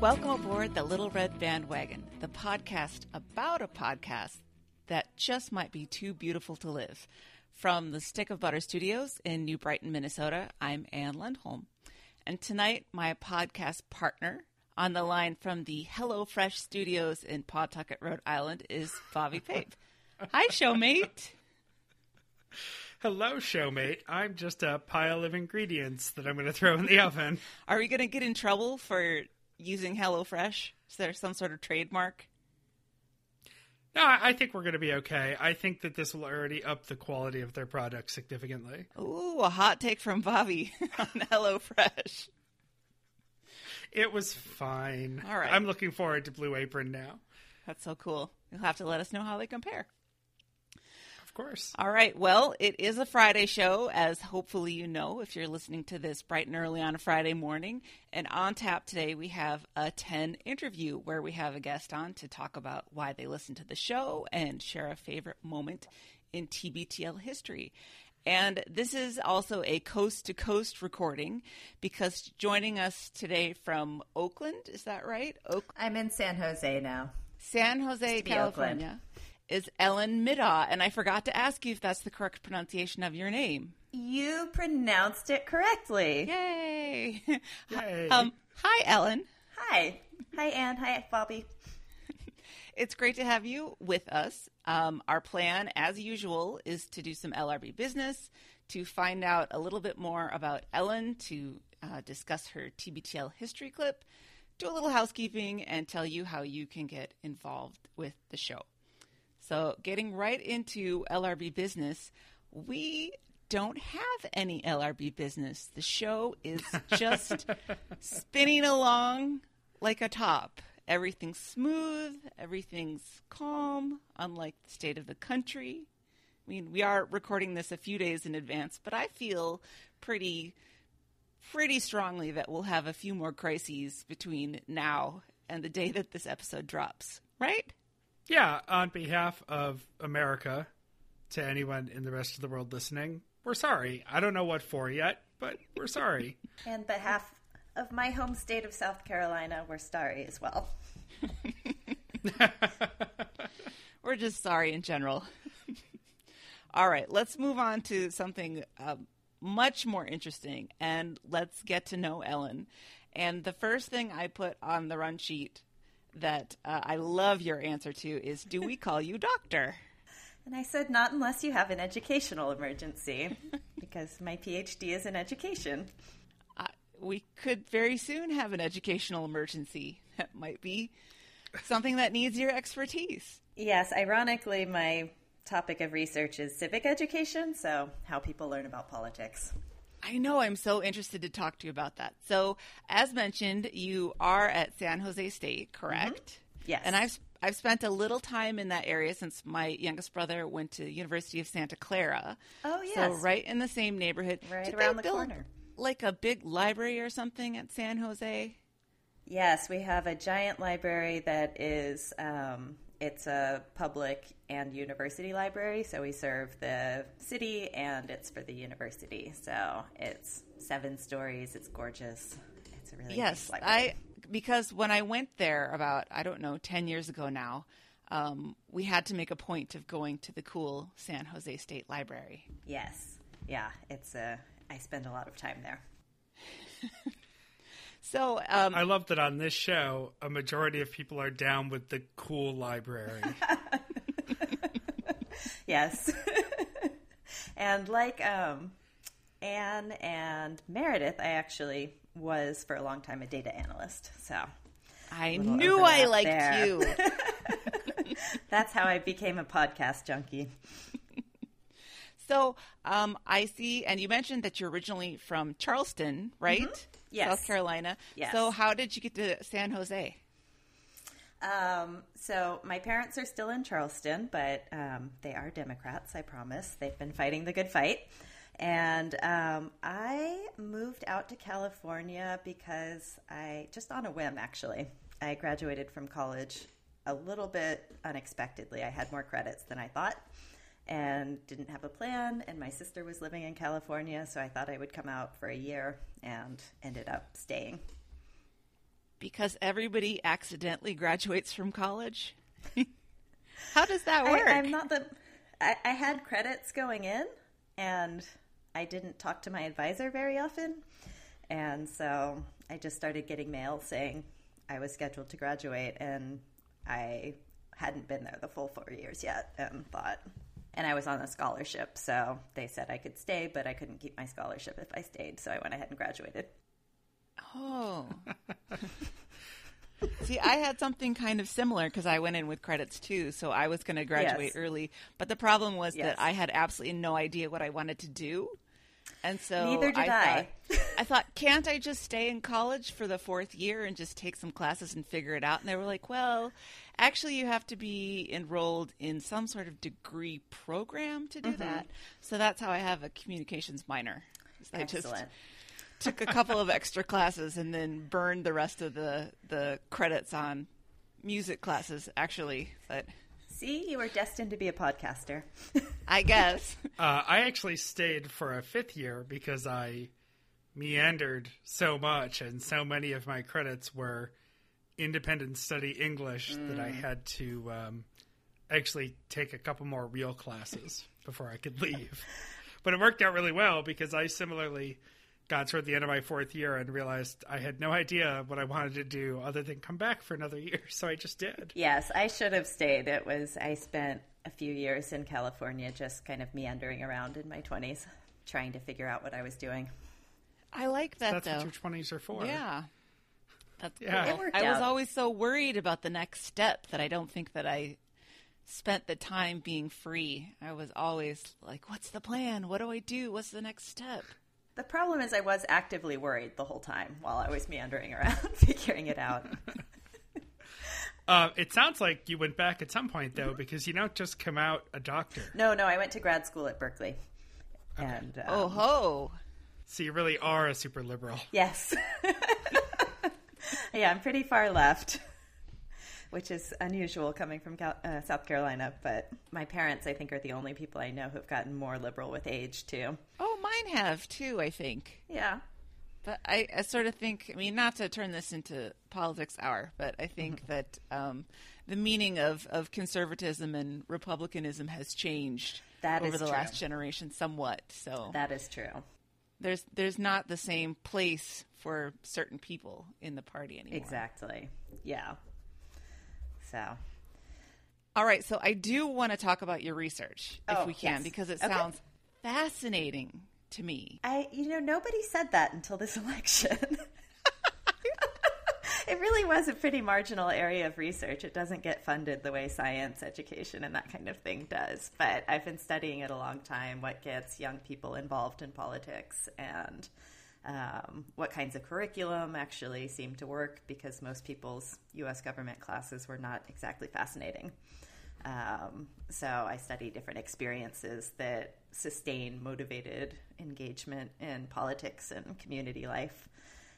Welcome aboard the Little Red Bandwagon, the podcast about a podcast that just might be too beautiful to live. From the Stick of Butter Studios in New Brighton, Minnesota, I'm Anne Lundholm. And tonight, my podcast partner on the line from the HelloFresh Studios in Pawtucket, Rhode Island is Bobby Pape. Hi, showmate. Hello, showmate. I'm just a pile of ingredients that I'm going to throw in the oven. Are we going to get in trouble for using HelloFresh? Is there some sort of trademark? No, I think we're going to be okay. I think that this will already up the quality of their product significantly. Ooh, a hot take from Bobby on HelloFresh. It was fine. All right. I'm looking forward to Blue Apron now. That's so cool. You'll have to let us know how they compare. Of course. All right. Well, it is a Friday show, as hopefully you know if you're listening to this bright and early on a Friday morning. And on tap today, we have a 10 interview where we have a guest on to talk about why they listen to the show and share a favorite moment in TBTL history. And this is also a coast to coast recording because joining us today from Oakland, is that right? Oak- I'm in San Jose now. San Jose, be California, is Ellen Middaugh. And I forgot to ask you if that's the correct pronunciation of your name. You pronounced it correctly. Yay! Yay. um, hi, Ellen. Hi. Hi, Anne. Hi, Bobby. It's great to have you with us. Um, our plan, as usual, is to do some LRB business, to find out a little bit more about Ellen, to uh, discuss her TBTL history clip, do a little housekeeping, and tell you how you can get involved with the show. So, getting right into LRB business, we don't have any LRB business. The show is just spinning along like a top. Everything's smooth, everything's calm, unlike the state of the country. I mean, we are recording this a few days in advance, but I feel pretty pretty strongly that we'll have a few more crises between now and the day that this episode drops, right? Yeah, on behalf of America, to anyone in the rest of the world listening, we're sorry. I don't know what for yet, but we're sorry. And behalf of my home state of South Carolina, we're sorry as well. We're just sorry in general. All right, let's move on to something um, much more interesting and let's get to know Ellen. And the first thing I put on the run sheet that uh, I love your answer to is Do we call you doctor? And I said, not unless you have an educational emergency, because my PhD is in education. Uh, we could very soon have an educational emergency. That might be something that needs your expertise. Yes, ironically, my topic of research is civic education, so how people learn about politics. I know I'm so interested to talk to you about that. So, as mentioned, you are at San Jose State, correct? Yes. And I've I've spent a little time in that area since my youngest brother went to University of Santa Clara. Oh, yes. So right in the same neighborhood. Right Did around the corner. Like a big library or something at San Jose? Yes, we have a giant library that is um, it's a public and university library. So we serve the city and it's for the university. So it's seven stories. It's gorgeous. It's a really Yes, nice library. I because when I went there about I don't know ten years ago now, um, we had to make a point of going to the cool San Jose State Library. yes, yeah. It's a. I spend a lot of time there. So um, I love that on this show, a majority of people are down with the cool library. Yes, and like um, Anne and Meredith, I actually was for a long time a data analyst. So I knew I liked there. you. that's how I became a podcast junkie. So um, I see, and you mentioned that you're originally from Charleston, right? Yes. South Carolina. Yes. So how did you get to San Jose? Um, so my parents are still in Charleston, but um, they are Democrats. I promise. They've been fighting the good fight, and um, I moved out to California because I just on a whim. Actually, I graduated from college a little bit unexpectedly. I had more credits than I thought. And didn't have a plan, and my sister was living in California, so I thought I would come out for a year and ended up staying. because everybody accidentally graduates from college? How does that work? I, I'm not the. I, I had credits going in, and I didn't talk to my advisor very often, and so I just started getting mail saying I was scheduled to graduate, and I hadn't been there the full four years yet, and thought. And I was on a scholarship, so they said I could stay, but I couldn't keep my scholarship if I stayed, so I went ahead and graduated. Oh. See, I had something kind of similar because I went in with credits too, so I was going to graduate Yes. early. But the problem was Yes. that I had absolutely no idea what I wanted to do. And so Neither did I. Thought, I thought, can't I just stay in college for the fourth year and just take some classes and figure it out? And they were like, well, actually, you have to be enrolled in some sort of degree program to Mm-hmm. do that. So that's how I have a communications minor. I just took a couple of extra classes and then burned the rest of the the credits on music classes actually but See, you were destined to be a podcaster. i guess Uh, I actually stayed for a fifth year because I meandered so much, and so many of my credits were independent study English that I had to um, actually take a couple more real classes before I could leave. but it worked out really well because I similarly got toward the end of my fourth year and realized I had no idea what I wanted to do other than come back for another year. So I just did. Yes, I should have stayed. It was I spent a few years in California just kind of meandering around in my 20s trying to figure out what I was doing. i like that That's though what your twenties are for. yeah that's Yeah. cool. It worked i was always so worried about the next step that i don't think that i spent the time being free i was always like what's the plan what do i do what's the next step The problem is I was actively worried the whole time while I was meandering around figuring it out. Uh, it sounds like you went back at some point though, because you don't just come out a doctor. No, no, I went to grad school at Berkeley. And um, oh ho So you really are a super liberal. yes. yeah, I'm pretty far left. Which is unusual coming from Cal- uh, South Carolina, but my parents, I think, are the only people I know who've gotten more liberal with age, too. oh mine have too i think Yeah, But I, I sort of think, I mean, not to turn this into politics hour, but I think Mm-hmm. that um, the meaning of, of conservatism and republicanism has changed That over the true. last generation somewhat. So that is true. there's there's not the same place for certain people in the party anymore. Exactly. Yeah. So, All right, so I do want to talk about your research if Oh, we can yes. because it Okay. sounds fascinating to me. I, you know, nobody said that until this election. it really was a pretty marginal area of research. It doesn't get funded the way science education and that kind of thing does. But I've been studying it a long time what gets young people involved in politics and um, what kinds of curriculum actually seem to work because most people's U.S. government classes were not exactly fascinating. Um, so I study different experiences that sustain motivated engagement in politics and community life.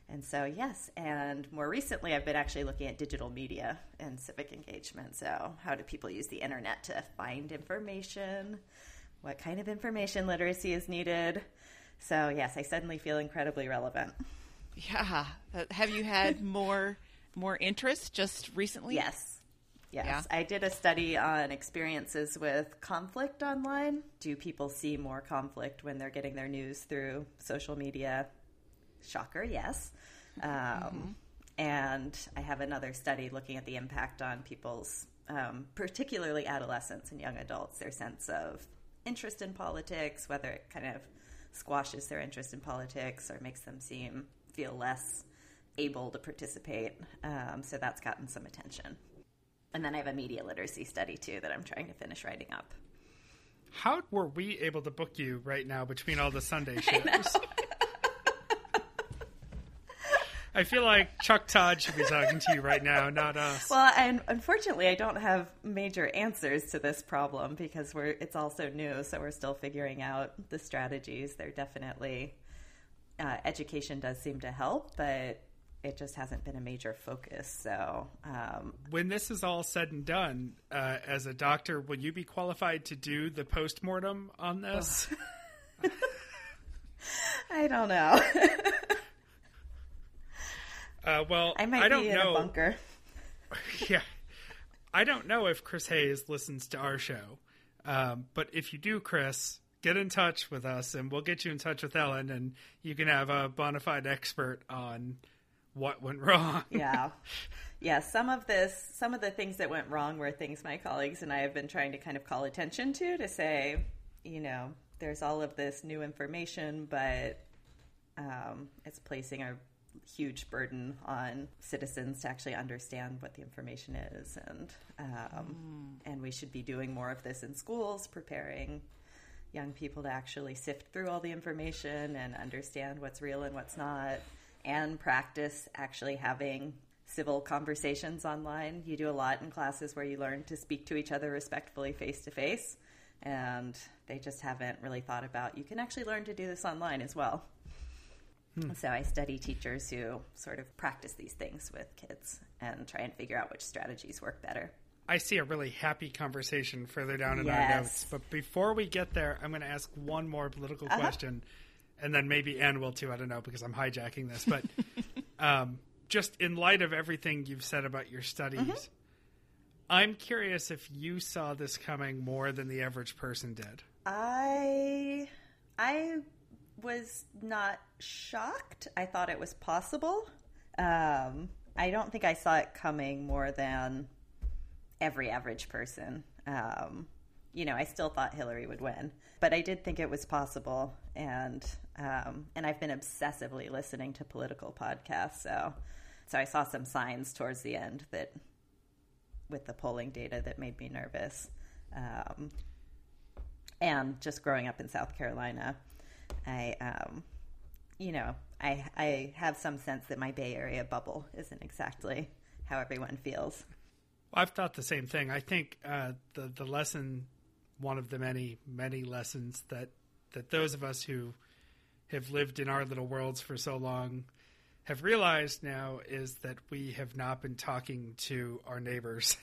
And so, yes, and more recently, I've been actually looking at digital media and civic engagement. So, how do people use the internet to find information? What kind of information literacy is needed? So, yes, I suddenly feel incredibly relevant. Yeah. Uh, Have you had more more interest just recently? Yes. Yes. Yeah. I did a study on experiences with conflict online. Do people see more conflict when they're getting their news through social media? Shocker, yes. Um, And I have another study looking at the impact on people's, um, particularly adolescents and young adults, their sense of interest in politics, whether it kind of squashes their interest in politics or makes them seem feel less able to participate. Um, so that's gotten some attention. And then I have a media literacy study too that I'm trying to finish writing up. How were we able to book you right now between all the Sunday shows? I feel like Chuck Todd should be talking to you right now, not us. Well, and unfortunately, I don't have major answers to this problem because we're it's also new, so we're still figuring out the strategies. They're definitely uh, education does seem to help, but it just hasn't been a major focus. So um, when this is all said and done, uh, as a doctor, will you be qualified to do the post mortem on this? I don't know. Uh, well, I might I don't be in know. a bunker. yeah, I don't know if Chris Hayes listens to our show, um, but if you do, Chris, get in touch with us, and we'll get you in touch with Ellen, and you can have a bona fide expert on what went wrong. yeah yeah some of this some of the things that went wrong were things my colleagues and i have been trying to kind of call attention to to say you know there's all of this new information but um, it's placing a huge burden on citizens to actually understand what the information is and um, and we should be doing more of this in schools preparing young people to actually sift through all the information and understand what's real and what's not and practice actually having civil conversations online. You do a lot in classes where you learn to speak to each other respectfully face to face, and they just haven't really thought about you can actually learn to do this online as well. So I study teachers who sort of practice these things with kids and try and figure out which strategies work better. I see a really happy conversation further down in our Yes. notes. But before we get there, I'm going to ask one more political Uh-huh. question, and then maybe Anne will too. I don't know because I'm hijacking this. But um, just in light of everything you've said about your studies, Mm-hmm. I'm curious if you saw this coming more than the average person did. I I was not shocked. I thought it was possible. Um, I don't think I saw it coming more than every average person. Um, you know, I still thought Hillary would win, but I did think it was possible, and um, and I've been obsessively listening to political podcasts, so so I saw some signs towards the end that with the polling data that made me nervous. Um, and just growing up in South Carolina, I, um, you know, I I have some sense that my Bay Area bubble isn't exactly how everyone feels. I've thought the same thing. I think uh, the the lesson, one of the many many lessons that that those of us who have lived in our little worlds for so long have realized now is that we have not been talking to our neighbors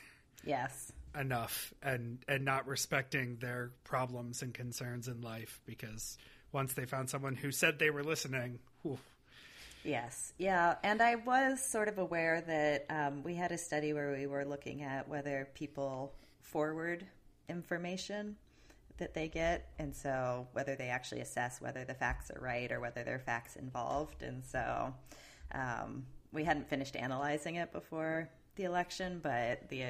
Yes. enough and and not respecting their problems and concerns in life because once they found someone who said they were listening, whew, Yes, yeah, and I was sort of aware that um, we had a study where we were looking at whether people forward information that they get, and so whether they actually assess whether the facts are right or whether there are facts involved, and so um, we hadn't finished analyzing it before the election, but the uh,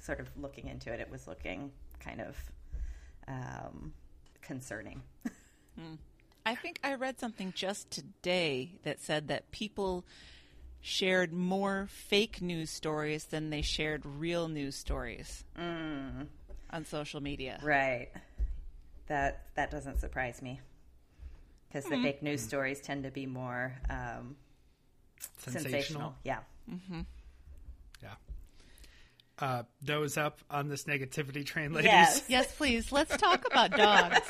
sort of looking into it, it was looking kind of um, concerning. I think I read something just today that said that people shared more fake news stories than they shared real news stories on social media. Right. That that doesn't surprise me because the fake news stories tend to be more um, sensational. sensational. Yeah. Yeah. Uh, nose up on this negativity train, ladies. Yes. Yes, please. Let's talk about dogs.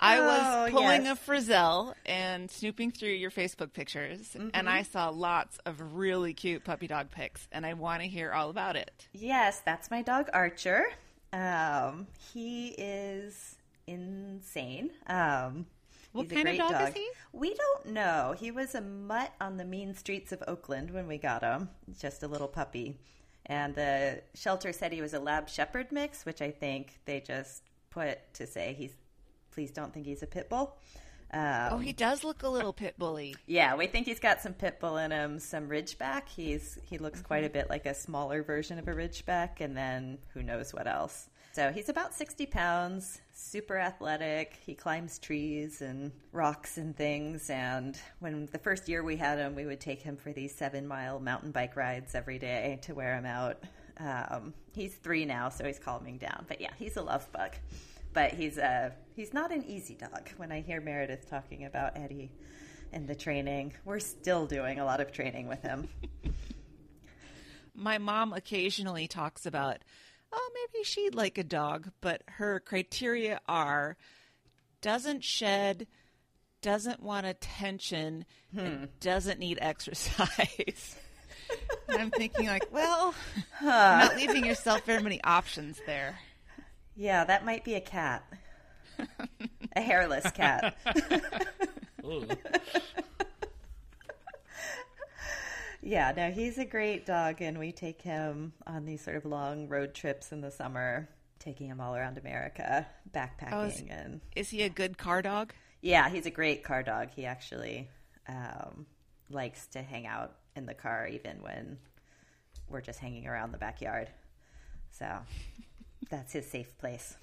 I Oh, was pulling yes. a Frizzell and snooping through your Facebook pictures, and Mm-hmm. I saw lots of really cute puppy dog pics, and I want to hear all about it. Yes, that's my dog Archer. Um, he is insane. Um, What kind of great dog is he? We don't know. He was a mutt on the mean streets of Oakland when we got him. Just a little puppy. And the shelter said he was a lab shepherd mix, which I think they just put to say he's. Please don't think he's a pit bull. Um, Oh, he does look a little pit bully. yeah, we think he's got some pit bull in him, some ridgeback. He's he looks quite a bit like a smaller version of a ridgeback, and then who knows what else. So he's about sixty pounds, super athletic. He climbs trees and rocks and things. And when the first year we had him, we would take him for these seven mile mountain bike rides every day to wear him out. Um, he's three now, so he's calming down. But yeah, he's a love bug. But he's a he's not an easy dog. When I hear Meredith talking about Eddie and the training, we're still doing a lot of training with him. My mom occasionally talks about, oh, maybe she'd like a dog, but her criteria are doesn't shed, doesn't want attention, and hmm. doesn't need exercise. and I'm thinking, like, well, you're not leaving yourself very many options there. Yeah, that might be a cat, a hairless cat. Yeah, no, he's a great dog, and we take him on these sort of long road trips in the summer, taking him all around America, backpacking, Oh, is- and Is he a good car dog? yeah, he's a great car dog. He actually um, likes to hang out in the car, even when we're just hanging around the backyard. So that's his safe place.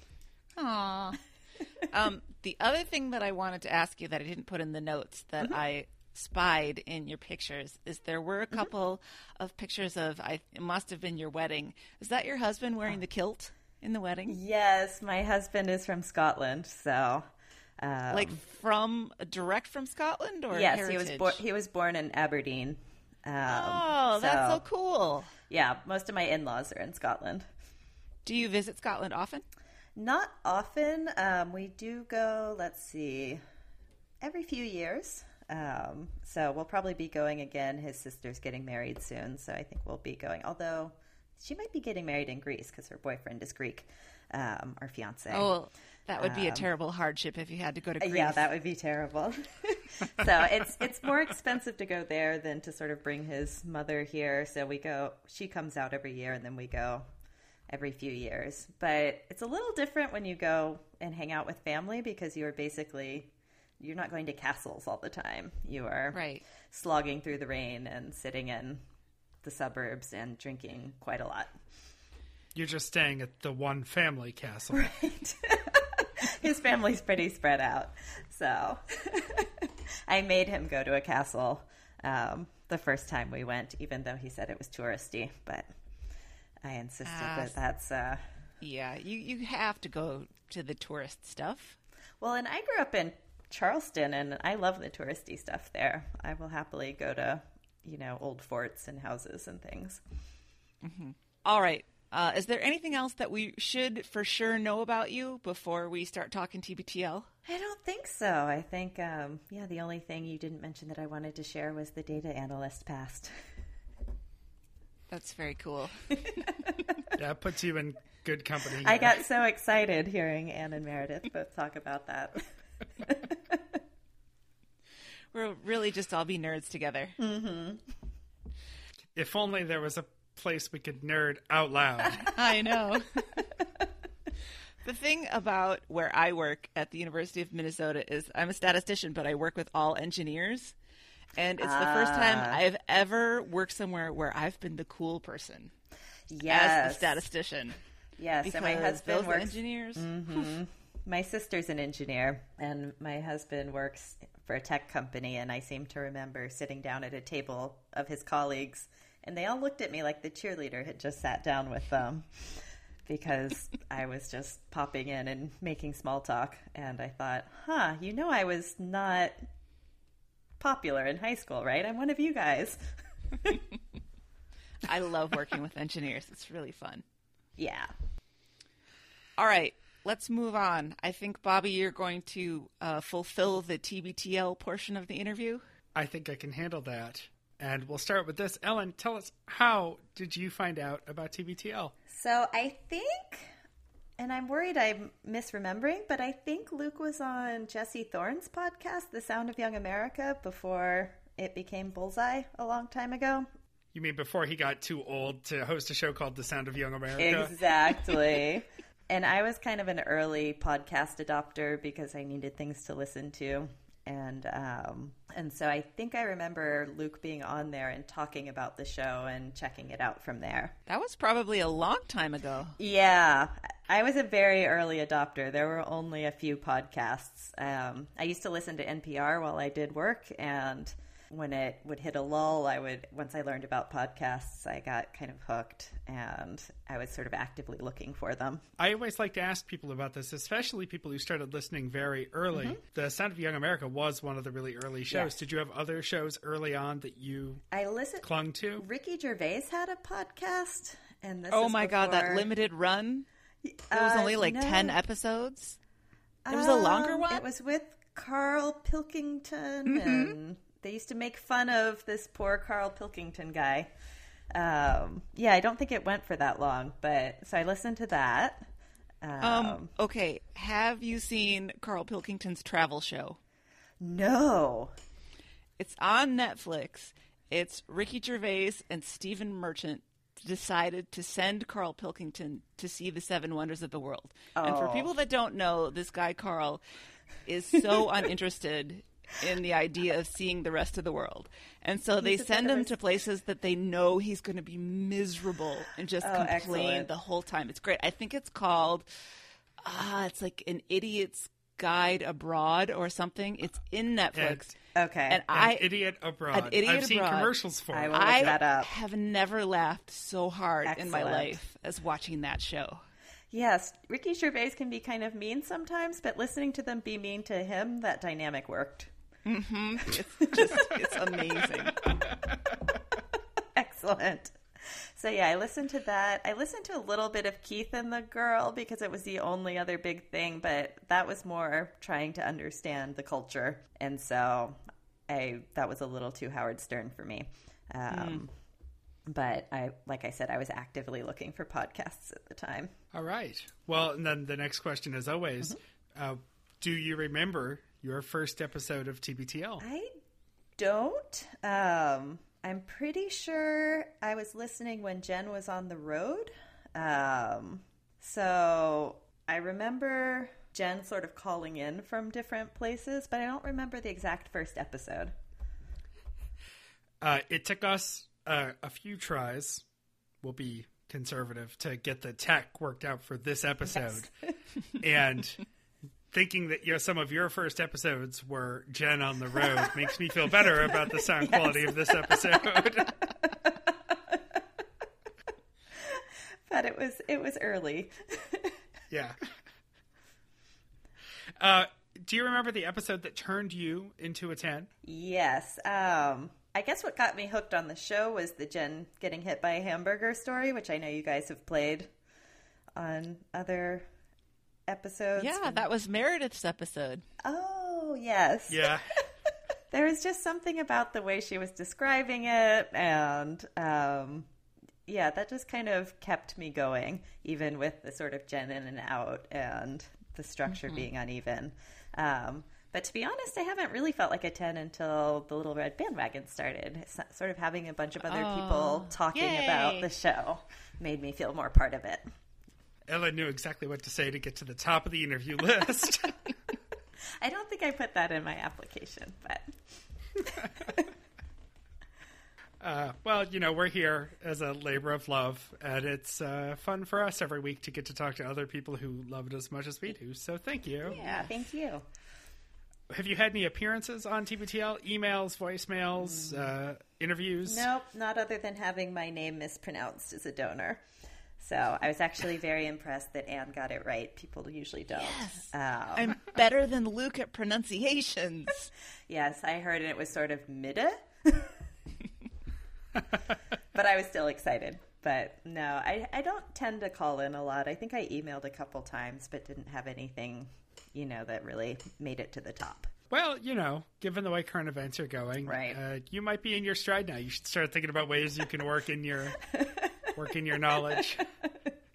Aww. um, the other thing that I wanted to ask you that I didn't put in the notes that Mm-hmm. I spied in your pictures is there were a couple of pictures of I it must have been your wedding. Is that your husband wearing Oh. the kilt in the wedding? Yes, my husband is from Scotland, so um, Like from direct from Scotland or yes, heritage? he was born. He was born in Aberdeen. Um, Oh, that's so cool. Yeah, most of my in-laws are in Scotland. Do you visit Scotland often? Not often. Um, we do go. Let's see, every few years. Um, so we'll probably be going again. His sister's getting married soon, so I think we'll be going. Although she might be getting married in Greece because her boyfriend is Greek, um, our fiance. Oh, well, that would be a terrible hardship if you had to go to Greece. Um, Yeah, that would be terrible. so it's it's more expensive to go there than to sort of bring his mother here. So we go. She comes out every year, and then we go every few years. But it's a little different when you go and hang out with family because you are basically you're not going to castles all the time. You are Right. slogging through the rain and sitting in the suburbs and drinking quite a lot. You're just staying at the one family castle. Right. His family's pretty spread out. So I made him go to a castle um, the first time we went, even though he said it was touristy. But I insisted Ah, that that's. Uh... Yeah, you you have to go to the tourist stuff. Well, and I grew up in Charleston, and I love the touristy stuff there. I will happily go to, you know, old forts and houses and things. All right. Uh, is there anything else that we should for sure know about you before we start talking TBTL? I don't think so. I think, um, yeah, the only thing you didn't mention that I wanted to share was the data analyst past. That's very cool. that puts you in good company. I got so excited hearing Anne and Meredith both talk about that. We'll really just all be nerds together. Mm-hmm. If only there was a place we could nerd out loud. I know. the thing about where I work at the University of Minnesota is I'm a statistician, but I work with all engineers. And it's the first time Ah. I've ever worked somewhere where I've been the cool person as Yes. the statistician. Yes, Because and my husband works. engineers. My sister's an engineer, and my husband works for a tech company. And I seem to remember sitting down at a table of his colleagues, and they all looked at me like the cheerleader had just sat down with them because I was just popping in and making small talk. And I thought, huh, you know, I was not popular in high school, right? I'm one of you guys. I love working with engineers. It's really fun. Yeah. All right, let's move on. I think, Bobby, you're going to uh, fulfill the TBTL portion of the interview. I think I can handle that. And we'll start with this. Ellen, tell us how did you find out about TBTL? So I think, and I'm worried I'm misremembering, but I think Luke was on Jesse Thorn's podcast, The Sound of Young America, before it became Bullseye a long time ago. You mean before he got too old to host a show called The Sound of Young America? Exactly. and I was kind of an early podcast adopter because I needed things to listen to. And um, and so I think I remember Luke being on there and talking about the show and checking it out from there. That was probably a long time ago. Yeah, I was a very early adopter. There were only a few podcasts. Um, I used to listen to NPR while I did work, and when it would hit a lull, I would, once I learned about podcasts, I got kind of hooked, and I was sort of actively looking for them. I always like to ask people about this, especially people who started listening very early. The Sound of Young America was one of the really early shows. Mm-hmm. Yes. Did you have other shows early on that you I listened. clung to? Ricky Gervais had a podcast, and this Oh is my god, that limited run. It was Uh, only like no. 10 episodes. It was a longer Um, one? It was with Carl Pilkington, Mm-hmm. and they used to make fun of this poor Carl Pilkington guy. Um, yeah, I don't think it went for that long, but so I listened to that. Um, Um, okay, have you seen Carl Pilkington's travel show? no, It's on Netflix. It's Ricky Gervais and Stephen Merchant decided to send Carl Pilkington to see the Seven Wonders of the World. Oh. And for Oh. people that don't know, this guy Carl is so uninterested in the idea of seeing the rest of the world. And so they He's a send him to places that they know he's going to be miserable and just Oh, complain excellent. the whole time. It's great. I think it's called ah, it's like an idiot's guide abroad or something. It's in Netflix. Okay. And An I idiot abroad. An Idiot I've seen commercials for I it. will- look I that up. have never laughed so hard in my life as watching that show. yes, Ricky Gervais can be kind of mean sometimes, but listening to them be mean to him, that dynamic worked. It's just it's amazing. Excellent. So yeah, I listened to that. I listened to a little bit of Keith and the Girl because it was the only other big thing, but that was more trying to understand the culture, and so I that was a little too Howard Stern for me. Um, But I, like I said, I was actively looking for podcasts at the time. All right. Well, and then the next question, as always, Mm-hmm. uh, do you remember your first episode of TBTL? I don't. Um, I'm pretty sure I was listening when Jen was on the road. Um, so I remember Jen sort of calling in from different places, but I don't remember the exact first episode. Uh, it took us uh, a few tries. We'll be conservative to get the tech worked out for this episode, and thinking that you know some of your first episodes were Jen on the road makes me feel better about the sound quality of this episode. But it was it was early. yeah. Uh, do you remember the episode that turned you into a ten? yes. Um, I guess what got me hooked on the show was the Jen getting hit by a hamburger story, which I know you guys have played on other episodes. Yeah, that was Meredith's episode. Oh, yes. Yeah. There was just something about the way she was describing it, and um, yeah, that just kind of kept me going, even with the sort of Jen in and out and the structure being uneven. Um, but to be honest, I haven't really felt like a 10 until the Little Red Bandwagon started. Sort of having a bunch of other people Oh, talking yay. about the show made me feel more part of it. Ella knew exactly what to say to get to the top of the interview list. I don't think I put that in my application, but Uh, well, you know, we're here as a labor of love, and it's uh, fun for us every week to get to talk to other people who love it as much as we do. So thank you. yeah, thank you. Have you had any appearances on TBTL? Emails, voicemails, uh, interviews? Nope, not other than having my name mispronounced as a donor. So I was actually very impressed that Anne got it right. People usually don't. Yes. Um, I'm better than Luke at pronunciations. yes, I heard it was sort of mida. but I was still excited. But no, I, I don't tend to call in a lot. I think I emailed a couple times, but didn't have anything, you know, that really made it to the top. Well, you know, given the way current events are going, Right. uh, you might be in your stride now. You should start thinking about ways you can work in your work in your knowledge.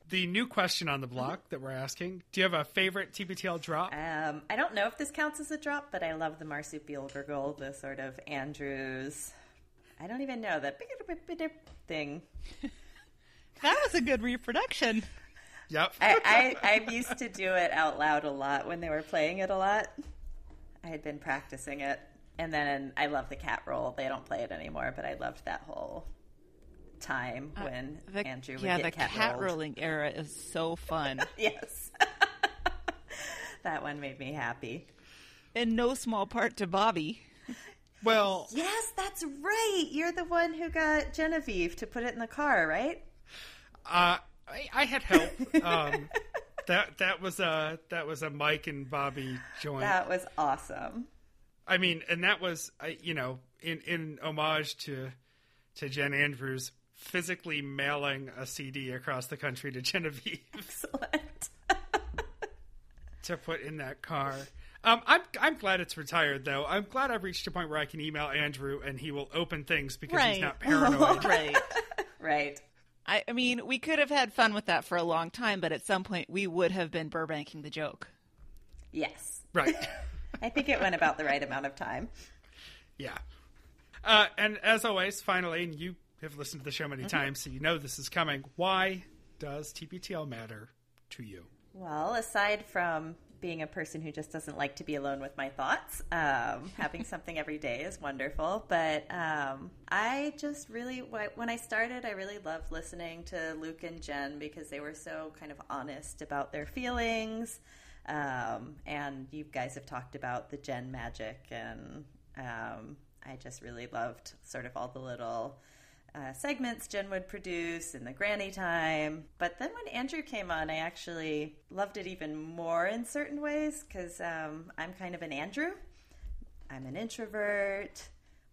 The new question on the block that we're asking: Do you have a favorite TBTL drop? Um, I don't know if this counts as a drop, but I love the marsupial gurgle, the sort of Andrews. I don't even know that thing. That was a good reproduction. Yep. I, I, I used to do it out loud a lot when they were playing it a lot. I had been practicing it. And then I love the cat roll. They don't play it anymore, but I loved that whole time when The, Andrew would yeah, get the cat, cat, rolling era is so fun. Yes. that one made me happy. In no small part to Bobby. Well, Yes, that's right. You're the one who got Genevieve to put it in the car, right? Uh, I, I had help. Um, that that was a that was a Mike and Bobby joint. That was awesome. I mean, and that was I you know in in homage to to Jen Andrews physically mailing a CD across the country to Genevieve Excellent. to put in that car. Um, I'm I'm glad it's retired though. I'm glad I've reached a point where I can email Andrew and he will open things because he's not paranoid. Right. right. I, I mean, we could have had fun with that for a long time, but at some point we would have been Burbanking the joke. Yes. right. I think it went about the right amount of time. Yeah. Uh, and as always, finally, and you have listened to the show many mm-hmm. times, so you know this is coming. Why does TBTL matter to you? Well, aside from being a person who just doesn't like to be alone with my thoughts. Um, having something every day is wonderful. But um, I just really, when I started, I really loved listening to Luke and Jen because they were so kind of honest about their feelings. Um, and you guys have talked about the Jen magic, and um, I just really loved sort of all the little uh, segments Jen would produce in the granny time. But then when Andrew came on, I actually loved it even more in certain ways because um, I'm kind of an Andrew. I'm an introvert.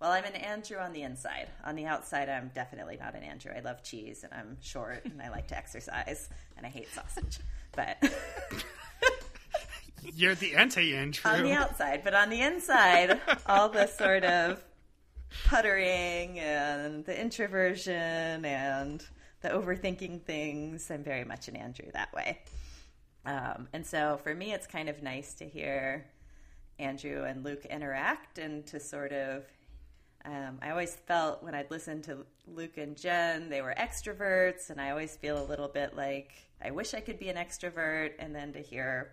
Well, I'm an Andrew on the inside. On the outside, I'm definitely not an Andrew. I love cheese and I'm short and I like to exercise and I hate sausage. But. You're the anti Andrew. On the outside, but on the inside, all the sort of puttering and the introversion and the overthinking things. I'm very much an Andrew that way. Um, and so for me, it's kind of nice to hear Andrew and Luke interact and to sort of. Um, I always felt when I'd listen to Luke and Jen, they were extroverts, and I always feel a little bit like I wish I could be an extrovert. And then to hear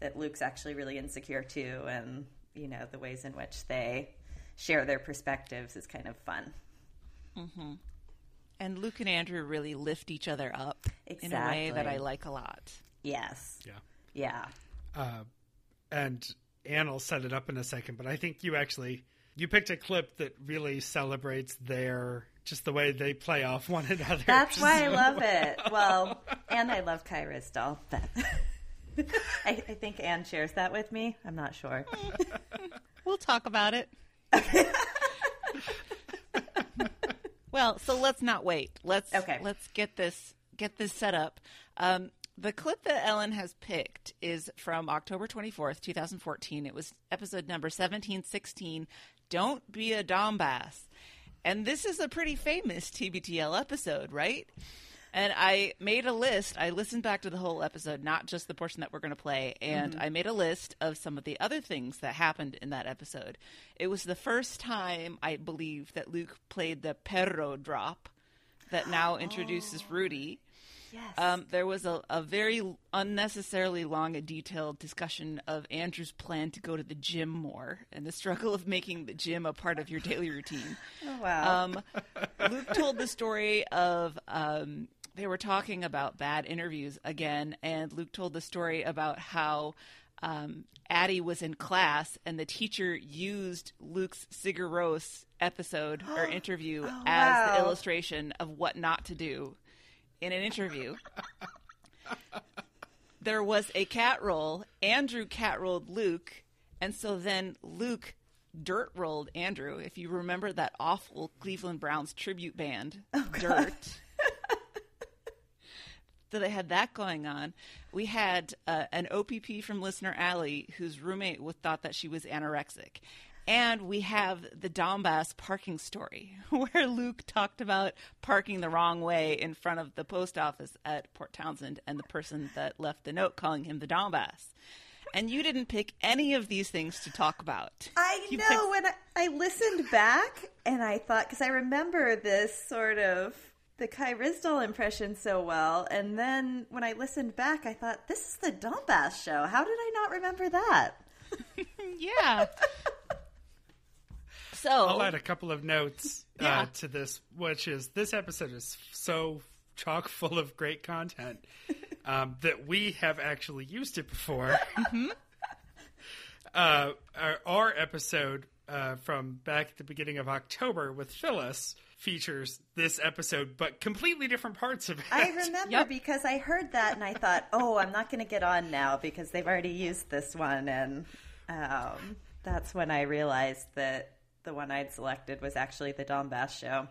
that Luke's actually really insecure too, and you know the ways in which they share their perspectives is kind of fun. Mm-hmm. And Luke and Andrew really lift each other up exactly. in a way that I like a lot. Yes. Yeah. Yeah. Uh, and Anne will set it up in a second, but I think you actually you picked a clip that really celebrates their just the way they play off one another. That's why I love it. Well, and I love Kai Ryssdal, but I, I think Anne shares that with me. I'm not sure. we'll talk about it. well, so let's not wait. Let's okay. Let's get this get this set up. Um, the clip that Ellen has picked is from October 24th, 2014. It was episode number 1716, Don't Be a Dombass. And this is a pretty famous TBTL episode, right? And I made a list. I listened back to the whole episode, not just the portion that we're going to play. And mm-hmm. I made a list of some of the other things that happened in that episode. It was the first time, I believe, that Luke played the perro drop that now introduces oh. Rudy. Yes. Um, there was a, a, very unnecessarily long and detailed discussion of Andrew's plan to go to the gym more and the struggle of making the gym a part of your daily routine. Oh, wow. Um, Luke told the story of um, they were talking about bad interviews again, and Luke told the story about how um, Addie was in class and the teacher used Luke's Sigur Rós episode or interview oh, as wow. the illustration of what not to do in an interview. there was a cat roll. Andrew cat rolled Luke, and so then Luke dirt rolled Andrew. If you remember that awful Cleveland Browns tribute band, oh, Dirt. So they had that going on. We had uh, an OPP from listener Allie, whose roommate thought that she was anorexic. And we have the Dombass parking story, where Luke talked about parking the wrong way in front of the post office at Port Townsend and the person that left the note calling him the Dombass. And you didn't pick any of these things to talk about. I you know. Picked... When I, I listened back and I thought, because I remember this sort of the Kai Ryssdal impression so well, and then when I listened back, I thought, "This is the Dombass show. How did I not remember that?" yeah. so I'll add a couple of notes uh, yeah. uh, to this, which is this episode is so chock full of great content um, that we have actually used it before. Mm-hmm. Uh, our, our, episode uh, from back at the beginning of October with Phyllis features this episode, but completely different parts of it. I remember yep. because I heard that and I thought, oh, I'm not going to get on now because they've already used this one. And um, that's when I realized that the one I'd selected was actually the Don Bass show.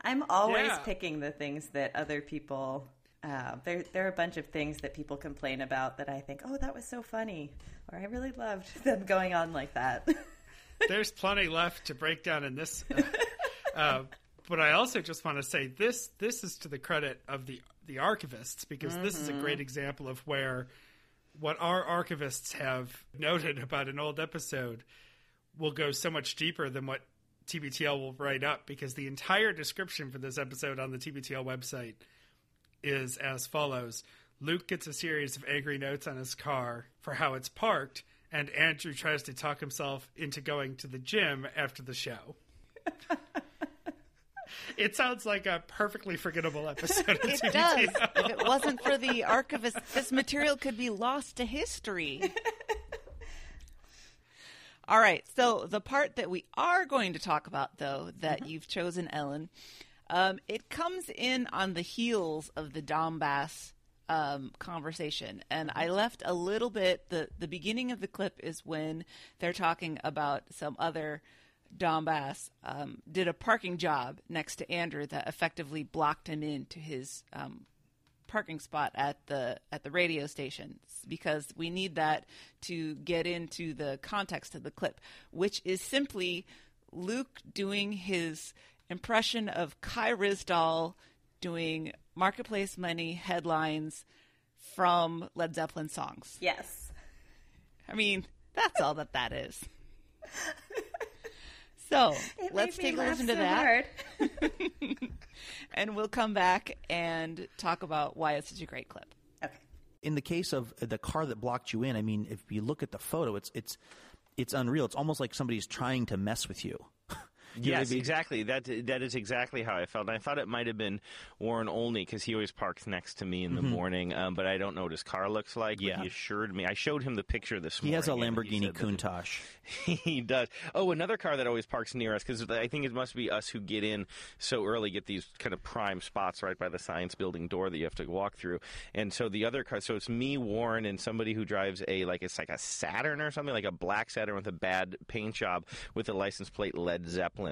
I'm always yeah. picking the things that other people. Uh, there, there are a bunch of things that people complain about that I think, oh, that was so funny, or I really loved them going on like that. There's plenty left to break down in this uh, uh, but I also just want to say this this is to the credit of the the archivists because mm-hmm. this is a great mm-hmm. example of where what our archivists have noted about an old episode will go so much deeper than what TBTL will write up because the entire description for this episode on the TBTL website is as follows Luke gets a series of angry notes on his car for how it's parked, and Andrew tries to talk himself into going to the gym after the show. it sounds like a perfectly forgettable episode of It TBTL. does. if it wasn't for the archivist, this material could be lost to history. All right. So the part that we are going to talk about, though, that you've chosen, Ellen, um, it comes in on the heels of the Donbass um, conversation, and I left a little bit. the The beginning of the clip is when they're talking about some other Donbass um, did a parking job next to Andrew that effectively blocked him into his um, parking spot at the at the radio station because we need that to get into the context of the clip, which is simply Luke doing his impression of Kai Ryssdal doing marketplace money headlines from Led Zeppelin songs. Yes. I mean, that's all that that is. So It let's take a listen to so that, hard. and we'll come back and talk about why it's such a great clip. Okay. in the case of the car that blocked you in, I mean, if you look at the photo, it's it's it's unreal. It's almost like somebody's trying to mess with you. You know what I Yes, exactly. That that is exactly how I felt. And I thought it might have been Warren Olney because he always parks next to me in the morning. Um, but I don't know what his car looks like. but Mm-hmm. Yeah. he assured me. I showed him the picture this He morning. He has a Lamborghini Countach. he does. Oh, another car that always parks near us because I think it must be us who get in so early, get these kind of prime spots right by the science building door that you have to walk through. And so the other car, so it's me, Warren, and somebody who drives a like it's like a Saturn or something, like a black Saturn with a bad paint job with a license plate Led Zeppelin.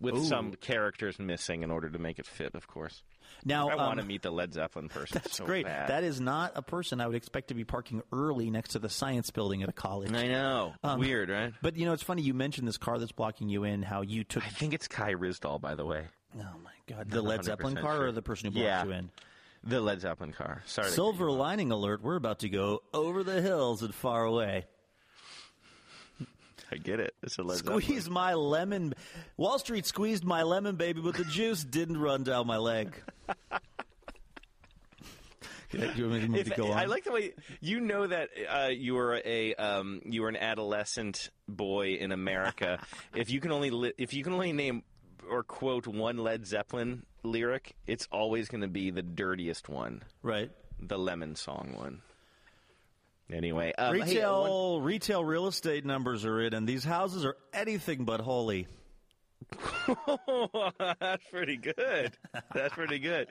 With some characters missing in order to make it fit, of course. Now, I want to um, meet the Led Zeppelin person. That's so great. bad. That is not a person I would expect to be parking early next to the science building at a college. I know. Um, Weird, right? But you know, it's funny you mentioned this car that's blocking you in. How you took I think it's Kai Ryssdal, by the way. oh my god the Led Zeppelin 100% car or the person who blocked Yeah. you in. The Led Zeppelin car. Sorry. Silver lining alert! We're about to go over the hills and far away. I get it. It's a Led Zeppelin. Squeeze my lemon. Wall Street squeezed my lemon, baby, but the juice didn't run down my leg. Do you want me to If- go on? I like the way you know that uh, you were a um, you were an adolescent boy in America. if you can only li- if you can only name or quote one Led Zeppelin lyric, it's always going to be the dirtiest one, right. the Lemon Song one. Anyway, um, hey, Retail one- retail real estate numbers are in, and these houses are anything but holy. That's pretty good. That's pretty good.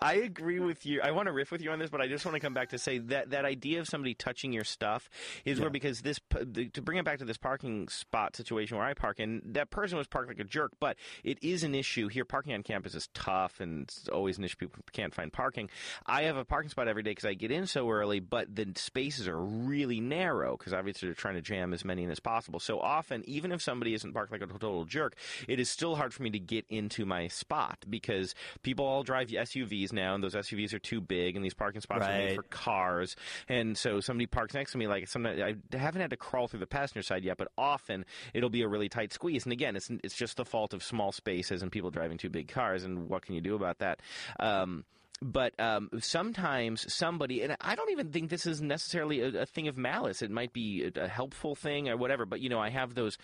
I agree with you. I want to riff with you on this, but I just want to come back to say that that idea of somebody touching your stuff is where because this to bring it back to this parking spot situation where I park and that person was parked like a jerk, but it is an issue here. Parking on campus is tough and it's always an issue. People can't find parking. I have a parking spot every day because I get in so early, but the spaces are really narrow because obviously they're trying to jam as many in as possible. So often, even if somebody isn't parked like a total jerk, it is still hard for me to get into my spot because people all drive SUVs now, and those SUVs are too big, and these parking spots are made for cars. And so somebody parks next to me, like sometimes I haven't had to crawl through the passenger side yet, but often it'll be a really tight squeeze. And again, it's it's just the fault of small spaces and people driving too big cars. And what can you do about that? Um, but um, sometimes somebody, and I don't even think this is necessarily a, a thing of malice. It might be a, a helpful thing or whatever. But you know, I have those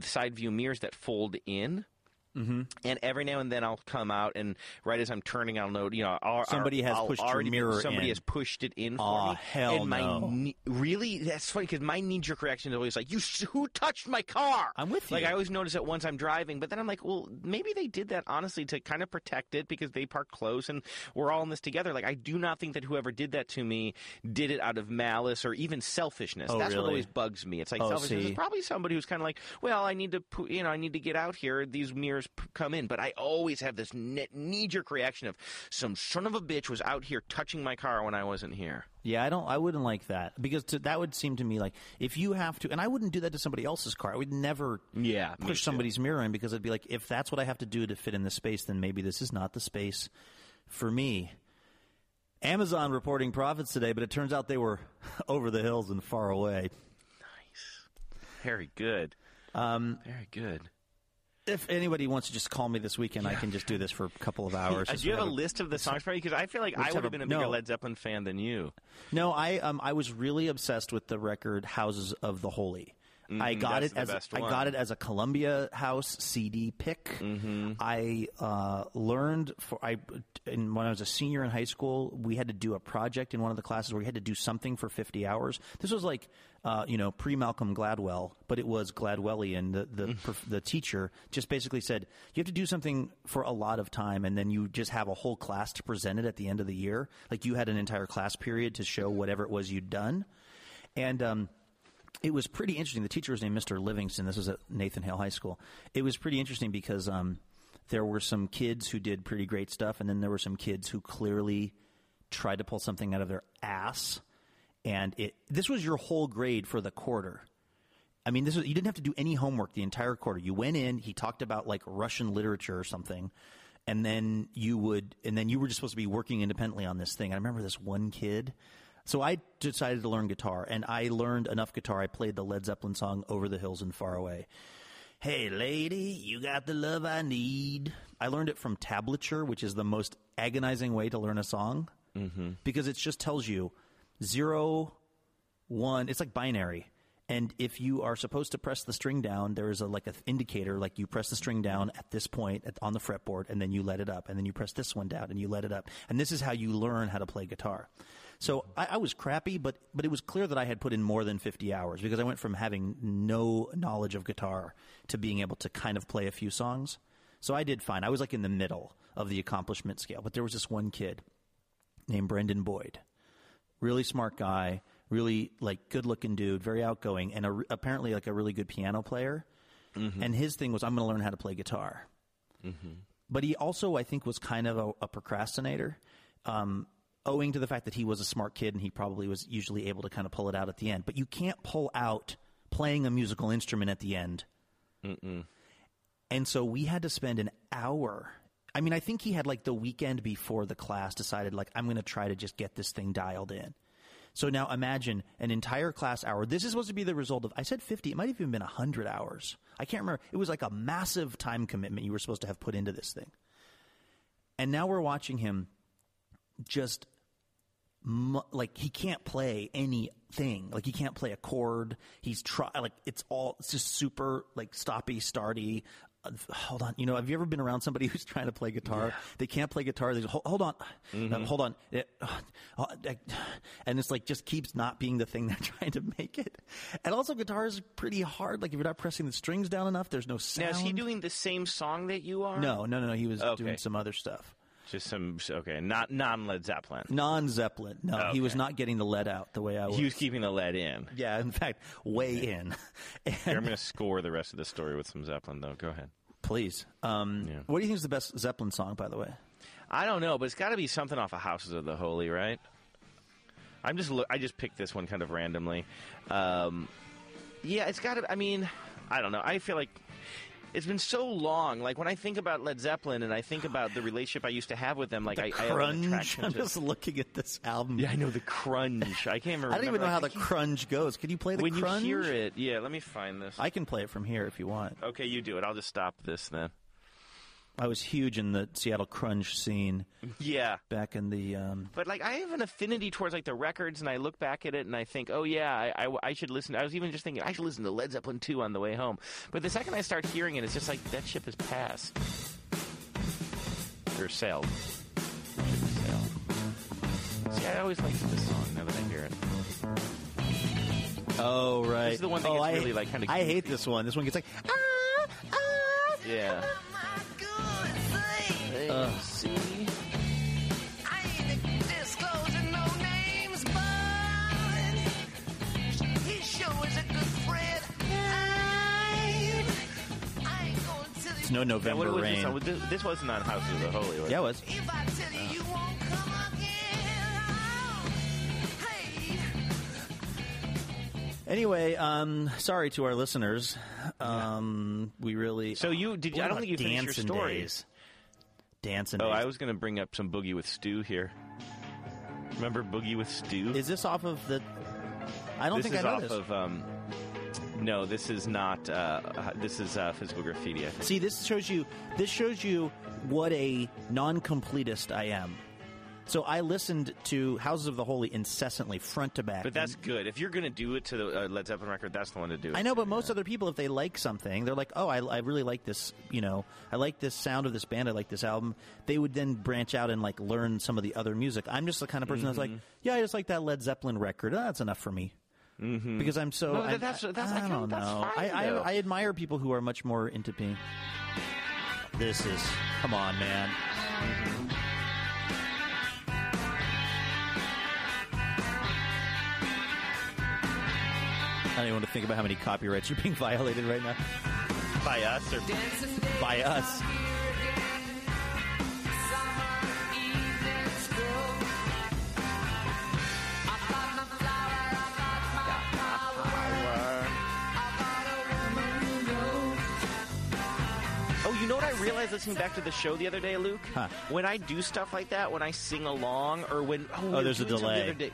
side view mirrors that fold in. Mm-hmm. And every now and then I'll come out, and right as I'm turning, I'll note, you know, Somebody has I'll pushed your mirror Somebody in. has pushed it in for Aw, me. hell and my no. knee- really, that's funny because my knee jerk reaction is always like, "You, who touched my car?" I'm with you. Like. I always notice it once I'm driving, but then I'm like, well, maybe they did that honestly to kind of protect it because they park close and we're all in this together. Like I do not think that whoever did that to me did it out of malice or even selfishness. Oh, that's what always bugs me. It's like Oh, selfishness. see. It's probably somebody who's kind of like, well, I need to, you know, I need to get out here. These mirrors come in, but I always have this knee jerk reaction of some son of a bitch was out here touching my car when I wasn't here. Yeah, I don't. I wouldn't like that because to, that would seem to me like if you have to, and I wouldn't do that to somebody else's car. I would never Yeah, push somebody's mirror in because I'd be like, if that's what I have to do to fit in the space, then maybe this is not the space for me. Amazon reporting profits today, but it turns out they were over the hills and far away. Nice, very good. Um, Very good. If anybody wants to just call me this weekend, I can just do this for a couple of hours. Uh, do you have a list of the songs for me? Because I feel like I would have been a bigger no. Led Zeppelin fan than you. No, I um I was really obsessed with the record Houses of the Holy. I got Mm-hmm, that's it as I got it as a Columbia House CD pick. Mm-hmm. I uh, learned for I in, when I was a senior in high school, we had to do a project in one of the classes where we had to do something for fifty hours. This was like uh, you know pre Malcolm Gladwell, but it was Gladwellian. The the, Mm. the teacher just basically said you have to do something for a lot of time, and then you just have a whole class to present it at the end of the year. Like you had an entire class period to show whatever it was you'd done, and. Um, it was pretty interesting. The teacher was named Mr. Livingston. This was at Nathan Hale High School. It was pretty interesting because um, there were some kids who did pretty great stuff, and then there were some kids who clearly tried to pull something out of their ass. And it this was your whole grade for the quarter. I mean, this was you didn't have to do any homework the entire quarter. You went in, he talked about like Russian literature or something, and then you would, and then you were just supposed to be working independently on this thing. I remember this one kid. So I decided to learn guitar, and I learned enough guitar. I played the Led Zeppelin song "Over the Hills and Far Away." Hey, lady, you got the love I need. I learned it from tablature, which is the most agonizing way to learn a song, mm-hmm. because it just tells you zero, one. It's like binary. And if you are supposed to press the string down, there is a like an indicator, like you press the string down at this point at, on the fretboard, and then you let it up, and then you press this one down, and you let it up, and this is how you learn how to play guitar. So I, I was crappy, but but it was clear that I had put in more than fifty hours because I went from having no knowledge of guitar to being able to kind of play a few songs. So I did fine. I was like in the middle of the accomplishment scale, but there was this one kid named Brendan Boyd really smart guy, really like good looking dude, very outgoing, and a, apparently like a really good piano player. And his thing was, I'm going to learn how to play guitar. But he also, I think, was kind of a, a procrastinator, um, owing to the fact that he was a smart kid and he probably was usually able to kind of pull it out at the end. But you can't pull out playing a musical instrument at the end. And so we had to spend an hour. I mean, I think he had like the weekend before the class decided, like, I'm going to try to just get this thing dialed in. So now imagine an entire class hour. This is supposed to be the result of, I said 50, it might have even been 100 hours. I can't remember. It was like a massive time commitment you were supposed to have put into this thing. And now we're watching him just like he can't play anything. Like he can't play a chord. He's try like it's all it's just super like stoppy, starty. Uh, hold on, you know, have you ever been around somebody who's trying to play guitar? They can't play guitar. They just, hold, hold on, Uh, hold on, It- uh, uh, and it's like just keeps not being the thing they're trying to make it. And also, guitar is pretty hard. Like if you're not pressing the strings down enough, there's no sound. Now, is he doing the same song that you are? No, no, no, no. He was Okay. doing some other stuff. Just some, okay, not non Led Zeppelin. Non Zeppelin. No, he was not getting the lead out the way I was. He was keeping the lead in. Yeah, in fact, way in. Here, I'm going to score the rest of the story with some Zeppelin, though. Go ahead. please. Um, Yeah. What do you think is the best Zeppelin song, by the way? I don't know, but it's got to be something off of Houses of the Holy, right? I'm just. I just picked this one kind of randomly. Um, yeah, it's got to. I mean, I don't know. I feel like it's been so long. Like when I think about Led Zeppelin and I think about the relationship I used to have with them, like I, I Crunge. I'm to. just looking at this album. Yeah, I know the crunge. I can't remember. I don't even know how the crunge goes. Can you play the when crunge? you hear it. Yeah, let me find this. I can play it from here if you want. okay, you do it. I'll just stop this then. I was huge in the Seattle crunge scene Yeah. back in the. Um, But like I have an affinity towards like the records, and I look back at it and I think, oh yeah, I, I, I should listen. I was even just thinking I should listen to Led Zeppelin two on the way home. But the second I start hearing it, it's just like that ship has passed or sailed. Ship sailed. See, I always liked this song. Now that I hear it, oh right. This is the one that oh, gets I, really, like, kinda I hate this one. This one gets like. Ah, ah, yeah. Ugh. see, It's no November was rain. this, this, this wasn't on Houses of the Holy. Was Yeah, it was. If I tell you you won't come again, hey, Anyway, um, sorry to our listeners. Um, we really. So you- did- I don't think you finished your story. Days? Dancing Oh. I was going to bring up some Boogie with Stu here. Remember Boogie with Stu? Is this off of the? I don't this think I know off this. of um, No, this is not. Uh, this is uh, physical graffiti. I think. See, this shows you. This shows you what a non-completist I am. So I listened to Houses of the Holy incessantly, front to back. But that's good. If you're going to do it to the uh, Led Zeppelin record, that's the one to do it. I know, but most other people, if they like something, they're like, "Oh, I, I really like this. You know, I like this sound of this band. I like this album." They would then branch out and like learn some of the other music. I'm just the kind of person that's like, Mm-hmm. "Yeah, I just like that Led Zeppelin record. Ah, that's enough for me." Mm-hmm. Because I'm so. No, I, that's- that's- I, I I don't know. fine, I. I I admire people who are much more into me. This is come on, man. I don't even want to think about how many copyrights are being violated right now by us or by us. Oh, you know what I realized listening back to the show the other day, Luke? Huh. When I do stuff like that, when I sing along, or when oh, oh we were there's a doing something the delay.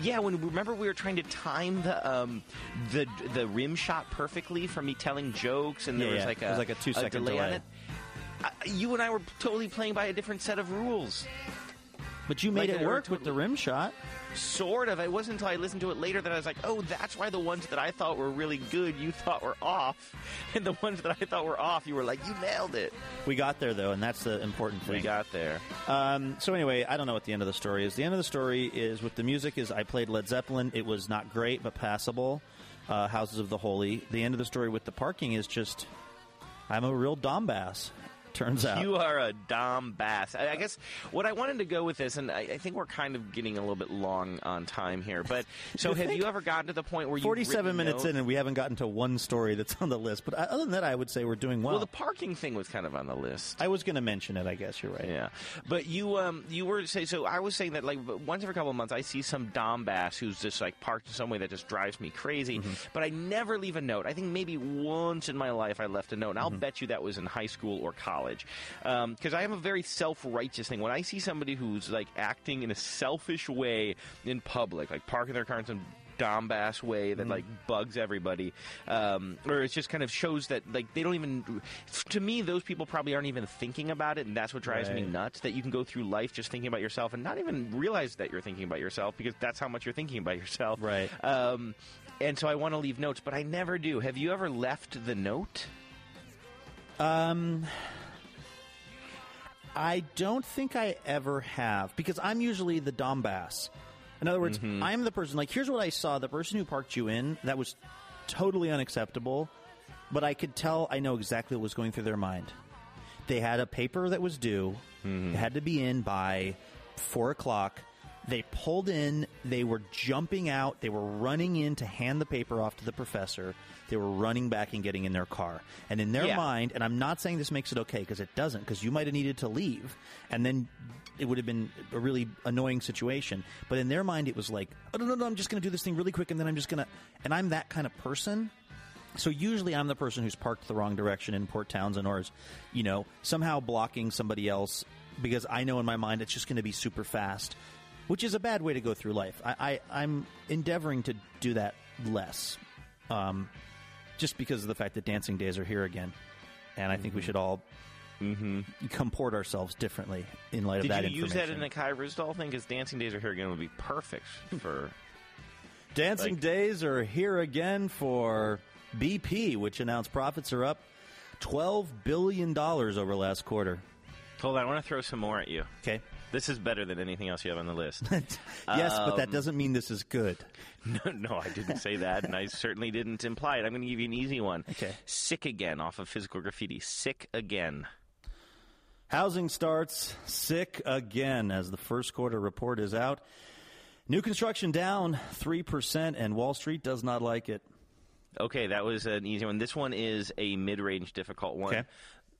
Yeah, when remember we were trying to time the um, the the rim shot perfectly for me telling jokes, and there Yeah, was yeah. like a, It was like a two-second delay, on it. I, you and I were totally playing by a different set of rules. But you made Like it work with the rim shot. Sort of. It wasn't until I listened to it later that I was like, oh, that's why the ones that I thought were really good you thought were off. And the ones that I thought were off, you were like, you nailed it. We got there though, and that's the important thing. We got there. Um, so anyway, I don't know what the end of the story is. The end of the story is with the music is I played Led Zeppelin. It was not great, but passable. Uh, Houses of the Holy. The end of the story with the parking is just I'm a real Dom Bass. Turns out. You are a Dom Bass. I, I guess what I wanted to go with this, and I, I think we're kind of getting a little bit long on time here, but so have you ever gotten to the point where you 47 minutes in, and we haven't gotten to one story that's on the list. But other than that, I would say we're doing well. Well, the parking thing was kind of on the list. I was going to mention it. I guess you're right. Yeah, but you um you were saying, so. I was saying that like once every couple of months, I see some Dom Bass who's just like parked in some way that just drives me crazy. Mm-hmm. But I never leave a note. I think maybe once in my life I left a note, and Mm-hmm. I'll bet you that was in high school or college. Because I have a very self righteous thing. When I see somebody who's like acting in a selfish way in public, like parking their car in some Dom Bass way Mm-hmm. that like bugs everybody, um, or it just kind of shows that like they don't even. To me, those people probably aren't even thinking about it, and that's what drives me nuts. That you can go through life just thinking about yourself and not even realize that you're thinking about yourself because that's how much you're thinking about yourself. Right. Um, and so I want to leave notes, but I never do. Have you ever left the note? Um, I don't think I ever have because I'm usually the Dom Bass. In other words, mm-hmm. I'm the person. Like, here's what I saw: the person who parked you in that was totally unacceptable, but I could tell I know exactly what was going through their mind. They had a paper that was due. Mm-hmm. It had to be in by four o'clock. They pulled in. They were jumping out. They were running in to hand the paper off to the professor. They were running back and getting in their car. And in their Yeah. mind, and I'm not saying this makes it okay because it doesn't, because you might have needed to leave, and then it would have been a really annoying situation. But in their mind, it was like, oh, no, no, no, I'm just going to do this thing really quick, and then I'm just going to. And I'm that kind of person. So usually I'm the person who's parked the wrong direction in Port Townsend or is, you know, somehow blocking somebody else because I know in my mind it's just going to be super fast, which is a bad way to go through life. I, I, I'm endeavoring to do that less, um, just because of the fact that dancing days are here again. And I think we mm-hmm. should all mm-hmm. comport ourselves differently in light Did of that Did you use that in the Kai Ryssdal thing? Because Dancing Days Are Here Again would be perfect for. Dancing Like- days are here again for BP, which announced profits are up $12 billion over last quarter. Hold on, I want to throw some more at you. Okay. This is better than anything else you have on the list. yes, but that Um, doesn't mean this is good. no, no, I didn't say that, and I certainly didn't imply it. I'm going to give you an easy one. Okay. Sick again off of physical graffiti. Sick again. Housing starts sick again as the first quarter report is out. New construction down 3%, and Wall Street does not like it. Okay, that was an easy one. This one is a mid-range difficult one. Okay.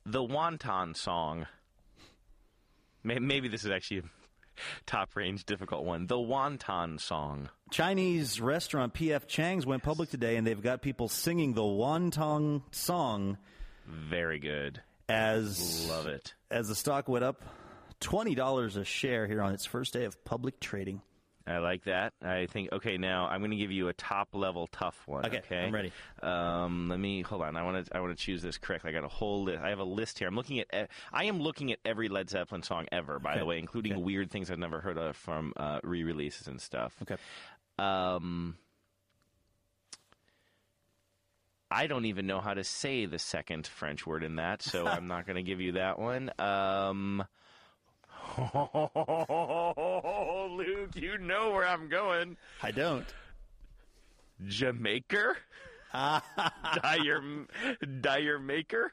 The Wonton song. May- Maybe this is actually a top-range difficult one. The Wonton song. Chinese restaurant PF Chang's went public today, and they've got people singing the Wonton song Very good. as Love it. as the stock went up $20 a share here on its first day of public trading. I like that. I think okay. Now I'm going to give you a top level tough one. Okay, Okay, I'm ready. Um, let me hold on. I want to. I want to choose this correctly. I got a whole list. I have a list here. I'm looking at. I am looking at every Led Zeppelin song ever, by Okay, the way, including okay. weird things I've never heard of from uh, re-releases and stuff. Okay. Um, I don't even know how to say the second French word in that, so I'm not going to give you that one. Um, Luke, you know where I'm going. I don't. Jamaica? Dyer, D'yer Mak'er?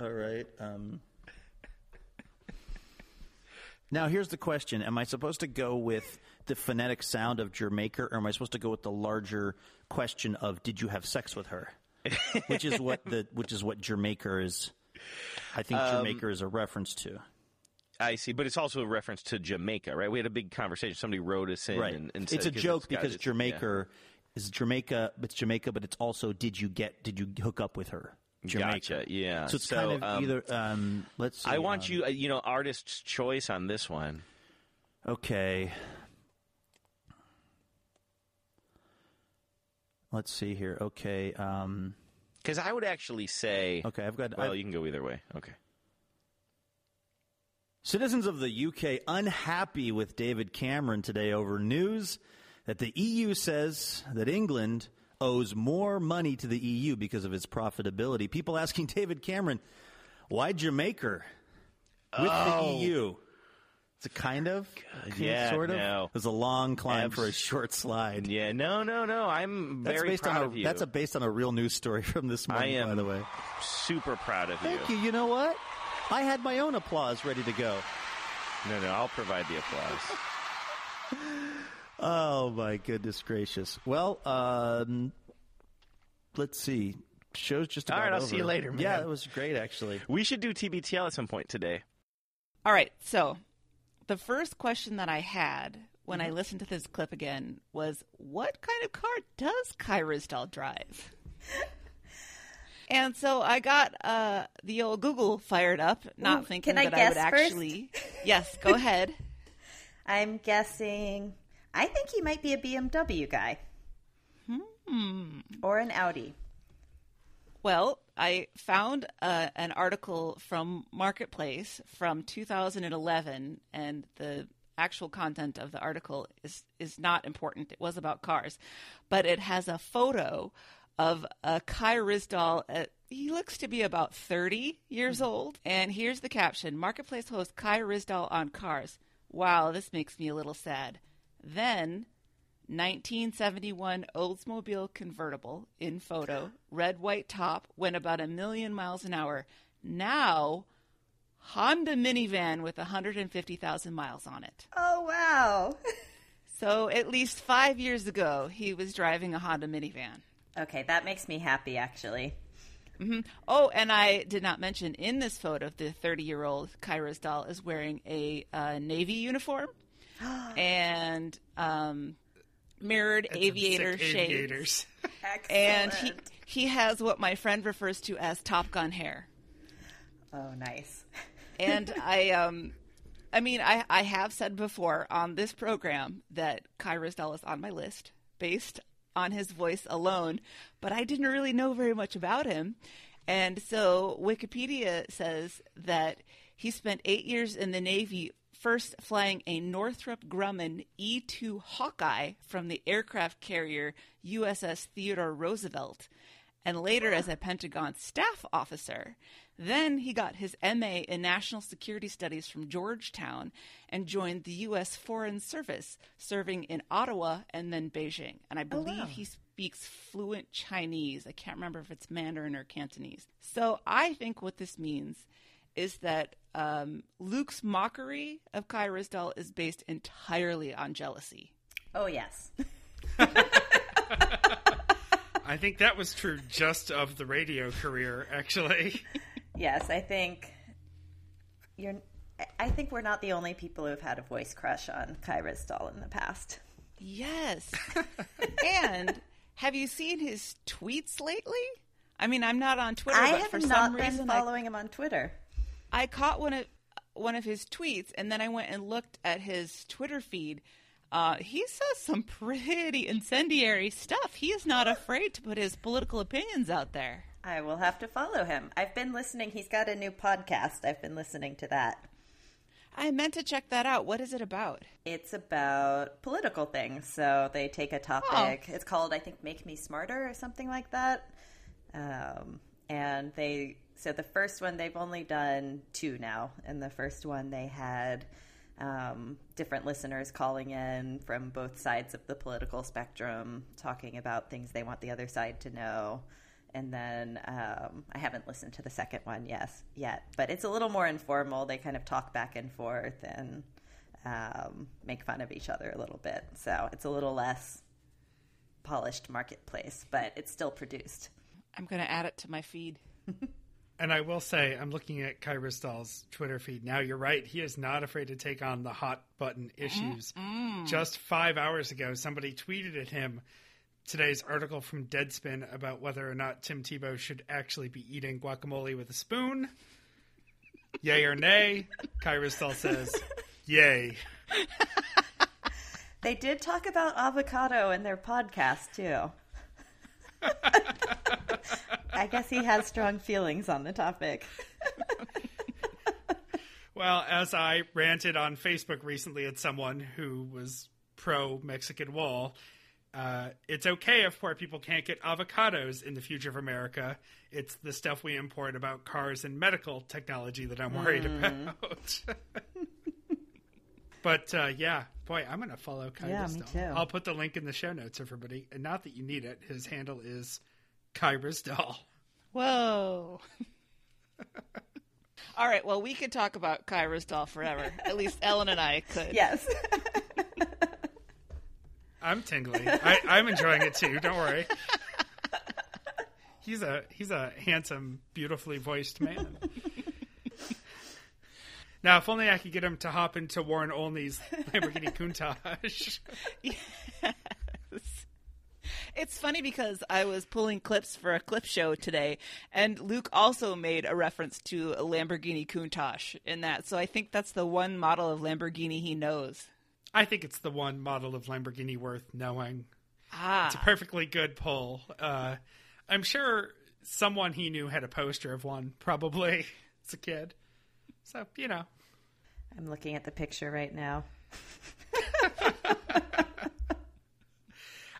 All right. Um, now, here's the question: Am I supposed to go with the phonetic sound of Jamaica, or am I supposed to go with the larger question of Did you have sex with her? which is what the which is what Jamaica is. I think Jamaica is a reference to. I see, but it's also a reference to Jamaica, right? We had a big conversation. Somebody wrote us in, Right. and, and said, it's a joke because Jamaica is Jamaica. It's Jamaica, but it's also did you get did you hook up with her? Jamaica. Gotcha, yeah. So it's So, kind of um, either. Um, let's. See, I want um, you, uh, you know, artist's choice on this one. Okay. Let's see here. Okay. Um, Because I would actually say, okay. I've got. well, I've- you can go either way. Okay. Citizens of the UK unhappy with David Cameron today over news that the EU says that England owes more money to the EU because of its profitability. People asking David Cameron, why Jamaica with the oh. EU? It's a kind of, Yeah, sort of. no. It was a long climb for a short slide. Yeah, no, no, no. I'm That's very based proud on a, of you. That's a, based on a real news story from this morning, by the way. super proud of you. Thank you. You know what? I had my own applause ready to go. No, no, I'll provide the applause. Oh my goodness gracious! Well, um, let's see. Show's just All about right, I'll over. see you later, man. Yeah, it was great actually. we should do TBTL at some point today. All right. So, the first question that I had when I listened to this clip again was, "What kind of car does Kai Ryssdal drive?" and so I got uh, the old Google fired up, not Ooh, thinking I that I would first? actually. Yes, go ahead. I'm guessing. I think he might be a BMW guy. Hmm. Or an Audi. Well, I found uh, an article from Marketplace from 2011, and the actual content of the article is is not important. It was about cars, but it has a photo of a Kai Ryssdal. At, uh, he looks to be about 30 years mm-hmm. old, and here's the caption: Marketplace host Kai Ryssdal on cars. Wow, this makes me a little sad. Then 1971 Oldsmobile convertible in photo, red white top, went about a million miles an hour. Now, Honda minivan with 150,000 miles on it. Oh, wow. So, at least five years ago, he was driving a Honda minivan. Okay, that makes me happy, actually. Oh, and I did not mention in this photo, the 30 year old Kai Ryssdal is wearing a uh, Navy uniform and um, mirrored And aviator shades. aviators. And he, he has what my friend refers to as Top Gun hair. Oh, nice. and I um I mean I I have said before on this program that Kai Ryssdal is on my list based on his voice alone, but I didn't really know very much about him. And so Wikipedia says that he spent 8 years in the Navy first flying a Northrop Grumman E-2 Hawkeye from the aircraft carrier USS Theodore Roosevelt and later as a Pentagon staff officer. Then he got his MA in National Security Studies from Georgetown and joined the U.S. Foreign Service, serving in Ottawa and then Beijing. And I believe wow. he speaks fluent Chinese. I can't remember if it's Mandarin or Cantonese. So I think what this means is that um, Luke's mockery of Kai Ryssdal is based entirely on jealousy. Oh, yes. I think that was true just of the radio career, actually. Yes, I think you're. I think we're not the only people who've had a voice crush on Kai Ryssdal in the past. Yes. and have you seen his tweets lately? I mean, I'm not on Twitter, I but have for not some been reason, I, following him on Twitter. I caught one of one of his tweets, and then I went and looked at his Twitter feed Uh, he says some pretty incendiary stuff. He is not afraid to put his political opinions out there. I will have to follow him. I've been listening. He's got a new podcast. I've been listening to that. I meant to check that out. What is it about? It's about political things. So they take a topic. It's called, I think, "Make Me Smarter" or something like that. Um, and they so the first one they've only done two now, and the first one they had um, different listeners calling in from both sides of the political spectrum, talking about things they want the other side to know. And then um, I haven't listened to the second one, yes, yet, but it's a little more informal. They kind of talk back and forth and um, make fun of each other a little bit. So it's a little less polished marketplace, but it's still produced. I'm going to add it to my feed. And I will say, I'm looking at Kai Ryssdal's Twitter feed now. You're right; he is not afraid to take on the hot button issues. Just five hours ago, somebody tweeted at him today's article from Deadspin about whether or not Tim Tebow should actually be eating guacamole with a spoon. Yay or nay? Kai Ryssdal says, "Yay." They did talk about avocado in their podcast too. I guess he has strong feelings on the topic. Well, as I ranted on Facebook recently at someone who was pro Mexican wall, uh, it's okay if poor people can't get avocados in the future of America. It's the stuff we import about cars and medical technology that I'm worried about. but uh, yeah, boy, I'm going to follow Kyra Yeah, me too. I'll put the link in the show notes, everybody. And not that you need it, his handle is Kai Ryssdal. Whoa. All right, well, we could talk about Kai Ryssdal forever. At least Ellen and I could. Yes. I'm tingling. I, I'm enjoying it too. Don't worry. He's a he's a handsome, beautifully voiced man. Now, if only I could get him to hop into Warren Olney's Lamborghini Countach. yes. It's funny because I was pulling clips for a clip show today, and Luke also made a reference to a Lamborghini Countach in that. So I think that's the one model of Lamborghini he knows. I think it's the one model of Lamborghini worth knowing. Ah, It's a perfectly good pull. Uh, I'm sure someone he knew had a poster of one, probably as a kid. So you know, I'm looking at the picture right now.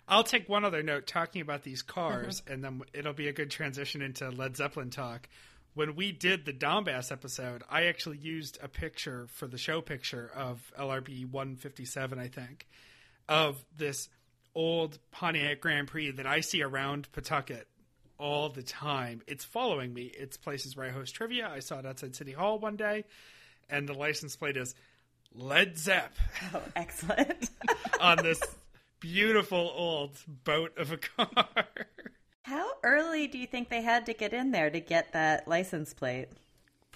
I'll take one other note talking about these cars, uh-huh. and then it'll be a good transition into Led Zeppelin talk. When we did the Donbass episode, I actually used a picture for the show picture of LRB 157, I think, of this old Pontiac Grand Prix that I see around Pawtucket all the time. It's following me. It's places where I host trivia. I saw it outside City Hall one day, and the license plate is Led Zepp Oh, excellent. on this beautiful old boat of a car. How early do you think they had to get in there to get that license plate?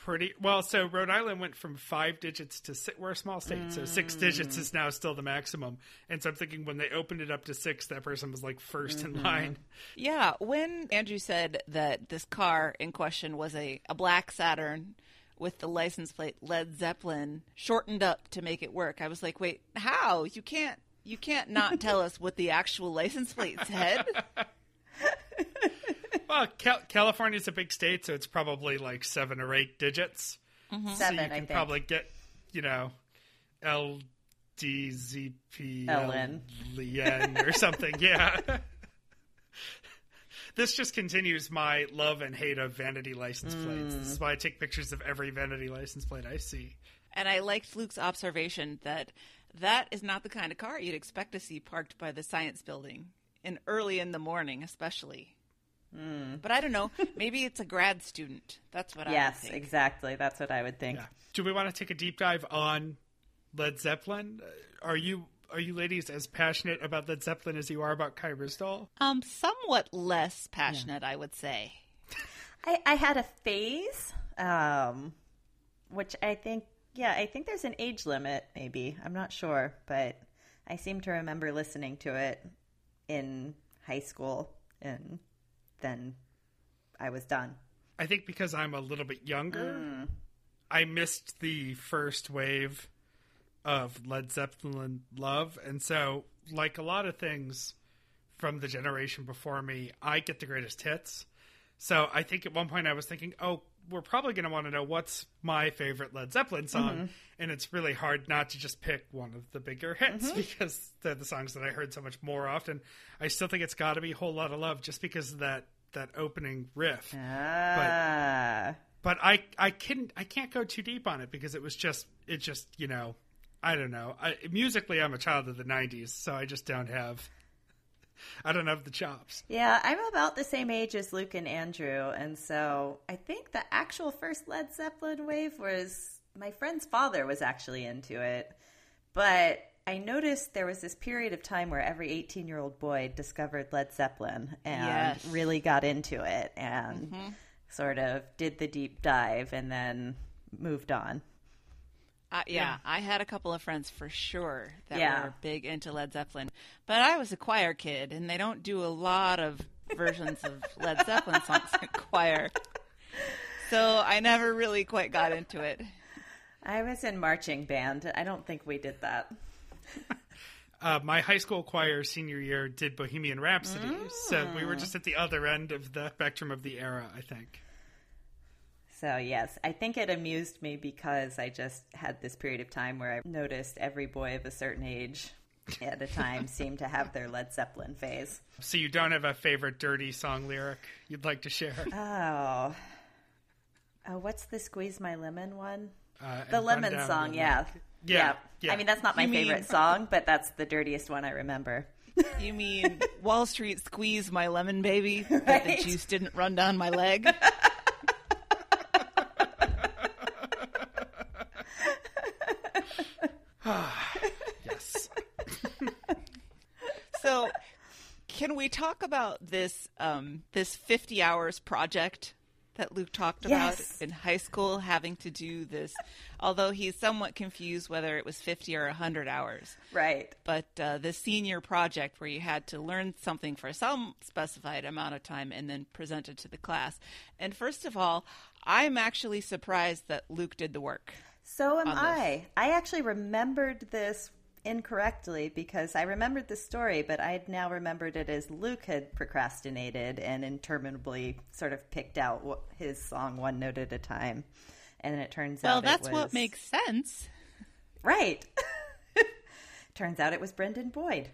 Pretty well. So Rhode Island went from five digits to six. We're a small state, so six mm. digits is now still the maximum. And so I'm thinking when they opened it up to six, that person was like 1st in mm-hmm. line. yeah. When Andrew said that this car in question was a, a black Saturn with the license plate Led Zeppelin shortened up to make it work, I was like, wait, how? You can't. You can't not tell us what the actual license plate said. Well, Cal- California's a big state, so it's probably like seven or eight digits. Mm-hmm. So Seven, you I can think. probably get, you know, L D Z P LN. L or something. Yeah. this just continues my love and hate of vanity license plates. This is mm. why I take pictures of every vanity license plate I see. And I liked Luke's observation that that is not the kind of car you'd expect to see parked by the science building in early in the morning, especially. But I don't know. Maybe it's a grad student. That's what I yes, think. exactly. That's what I would think. Yeah. Do we want to take a deep dive on Led Zeppelin? Uh, Are you are you ladies as passionate about Led Zeppelin as you are about Kai Ryssdal? Um, somewhat less passionate, I would say. I, I had a phase, um, which I think, yeah, I think there's an age limit, maybe. I'm not sure, but I seem to remember listening to it in high school, and then I was done. I think because I'm a little bit younger, mm. I missed the first wave of Led Zeppelin love. And so, like a lot of things from the generation before me, I get the greatest hits. So I think at one point I was thinking, oh, we're probably going to want to know what's my favorite Led Zeppelin song. And it's really hard not to just pick one of the bigger hits because they're the songs that I heard so much more often. I still think it's got to be Whole Lot of Love just because of that, that opening riff. Ah. But I, I, can, I can't go too deep on it because it was just, it just, you know, I don't know. I, musically, I'm a child of the 90s, so I just don't have. I don't have the chops. Yeah, I'm about the same age as Luke and Andrew, and so I think the actual first Led Zeppelin wave was my friend's father was actually into it. But I noticed there was this period of time where every 18 year old boy discovered Led Zeppelin and Yes. really got into it and mm-hmm. sort of did the deep dive and then moved on. Uh, yeah, I had a couple of friends for sure that Yeah. were big into Led Zeppelin, but I was a choir kid, and they don't do a lot of versions of Led Zeppelin songs in choir, so I never really quite got into it. I was in marching band. I don't think we did that. Uh, my high school choir senior year did Bohemian Rhapsody, so we were just at the other end of the spectrum of the era, I think. So, yes, I think it amused me because I just had this period of time where I noticed every boy of a certain age at a time seemed to have their Led Zeppelin phase. So you don't have a favorite dirty song lyric you'd like to share? Oh. Oh, what's the Squeeze My Lemon one? Uh, The Lemon song, the yeah. Neck. Yeah, yeah. I mean, that's not my You mean- favorite song, but that's the dirtiest one I remember. You mean Wall Street squeeze my lemon baby, but the juice didn't run down my leg? Yes. So, can we talk about this um, this fifty hours project that Luke talked about Yes. in high school, having to do this? Although he's somewhat confused whether it was fifty or hundred hours. Right. But uh, the senior project where you had to learn something for some specified amount of time and then present it to the class. And first of all, I'm actually surprised that Luke did the work. So am. I. I actually remembered this incorrectly because I remembered the story, but I would now remembered it as Luke had procrastinated and interminably sort of picked out his song one note at a time. And it turns Well, out Well, that's it what makes sense. right. turns out it was Brendan Boyd.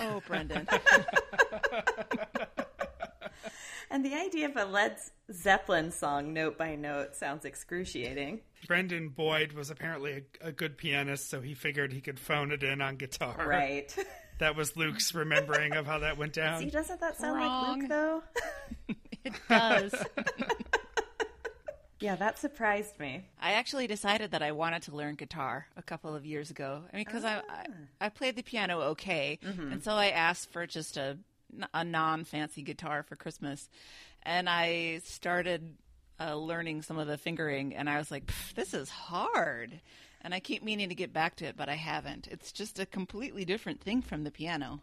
Oh, Brendan. And the idea of a Led Zeppelin song note by note sounds excruciating. Brendan Boyd was apparently a, a good pianist, so he figured he could phone it in on guitar. Right. That was Luke's remembering of how that went See, down. doesn't that sound Wrong. like Luke, though? it does. yeah, that surprised me. I actually decided that I wanted to learn guitar a couple of years ago. I mean, because I, I ah. I played the piano okay, mm-hmm. and so I asked for just a a non fancy guitar for Christmas, and I started uh, learning some of the fingering, and I was like, this is hard. And I keep meaning to get back to it, but I haven't. It's just a completely different thing from the piano.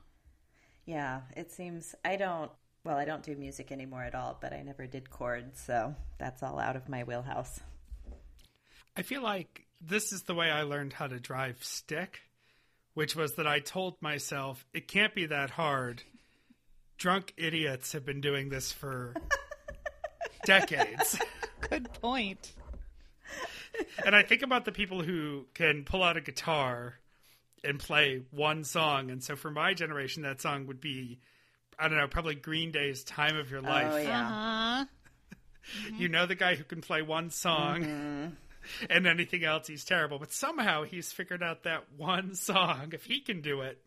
Yeah, it seems I don't. Well, I don't do music anymore at all, but I never did chords, so that's all out of my wheelhouse. I feel like this is the way I learned how to drive stick, which was that I told myself it can't be that hard. Drunk idiots have been doing this for decades. Good point. and I think about the people who can pull out a guitar and play one song. And so for my generation, that song would be, I don't know, probably Green Day's Time of Your Life. Oh yeah, Uh-huh. You know the guy who can play one song. And anything else, he's terrible. But somehow he's figured out that one song. If he can do it,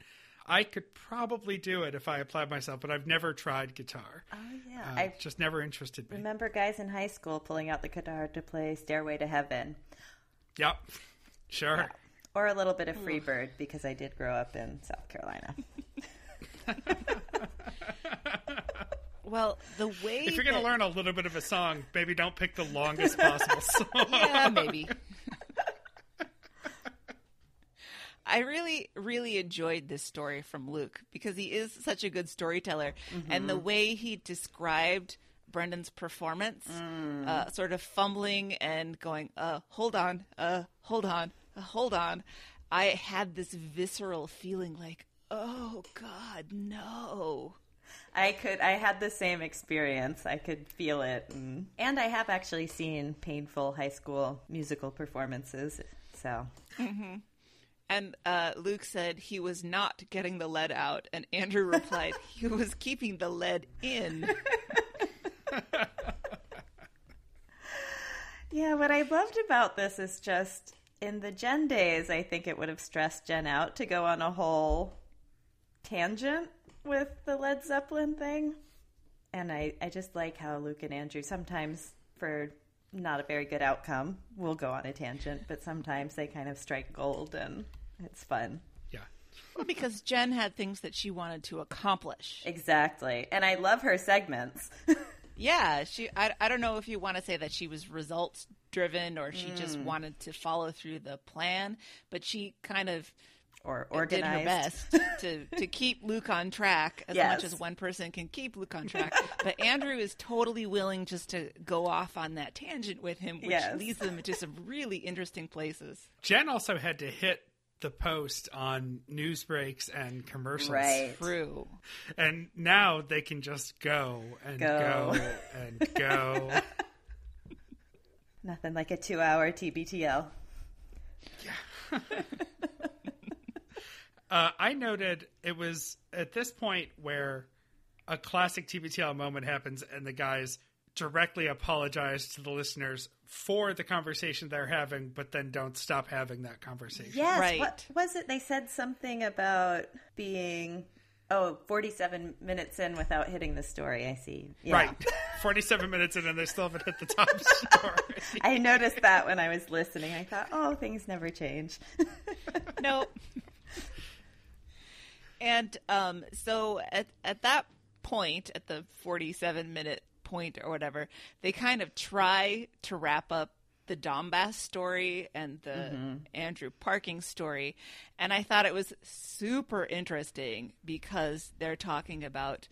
I could probably do it if I applied myself. But I've never tried guitar. oh yeah. Uh, I just never interested me. remember guys in high school pulling out the guitar to play "Stairway to Heaven" Yep, sure. or a little bit of "Freebird" because I did grow up in South Carolina. Well, the way If you're going to that- learn a little bit of a song, maybe don't pick the longest possible song. yeah, maybe. I really, really enjoyed this story from Luke because he is such a good storyteller. And the way he described Brendan's performance, uh, sort of fumbling and going, uh, hold on, uh, hold on, hold on. I had this visceral feeling like, oh God, no. I could. I had the same experience. I could feel it, and, and I have actually seen painful high school musical performances. So And uh, Luke said he was not getting the lead out, and Andrew replied he was keeping the lead in. Yeah, what I loved about this is just in the Jen days, I think it would have stressed Jen out to go on a whole tangent with the Led Zeppelin thing. And I, I just like how Luke and Andrew sometimes, for not a very good outcome, We'll go on a tangent, but sometimes they kind of strike gold and it's fun. Yeah. Well, because Jen had things that she wanted to accomplish. Exactly. And I love her segments. Yeah, she. I, I don't know if you want to say that she was results driven or she just mm. wanted to follow through the plan, but she kind of or did her organized. best to, to keep Luke on track as much as one person can keep Luke on track. but Andrew is totally willing just to go off on that tangent with him, which Yes. leads them to some really interesting places. Jen also had to hit the post on news breaks and commercials. Right. True. And now they can just go and Go. go, and go. Nothing like a two hour TBTL. Uh, I noted it was at this point where a classic TBTL moment happens, and the guys directly apologize to the listeners for the conversation they're having, but then don't stop having that conversation. Yes. Right. What was it? They said something about being, oh, 47 minutes in without hitting the story. I see. Yeah. Right. 47 minutes in, and they still haven't hit the top story. I noticed that when I was listening. I thought, oh, things never change. No. And um, so at at that point, at the forty-seven minute point or whatever, they kind of try to wrap up the Donbass story and the Andrew parking story, and I thought it was super interesting because they're talking about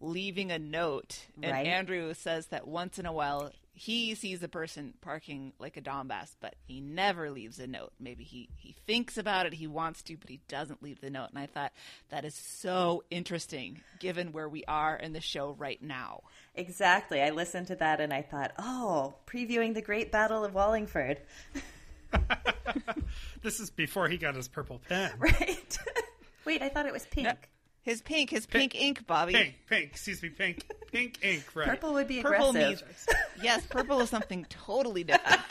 leaving a note, and Right. Andrew says that once in a while he sees a person parking like a Donbass, but he never leaves a note. Maybe he, he thinks about it, he wants to, but he doesn't leave the note. And I thought that is so interesting given where we are in the show right now. exactly. I listened to that and I thought, oh, previewing the Great Battle of Wallingford. This is before he got his purple pen. Right. Wait, I thought it was pink. His pink, his pink, ink, Bobby. Pink, pink, excuse me, pink, pink ink, right. Purple would be Purple aggressive. means yes, purple is something totally different.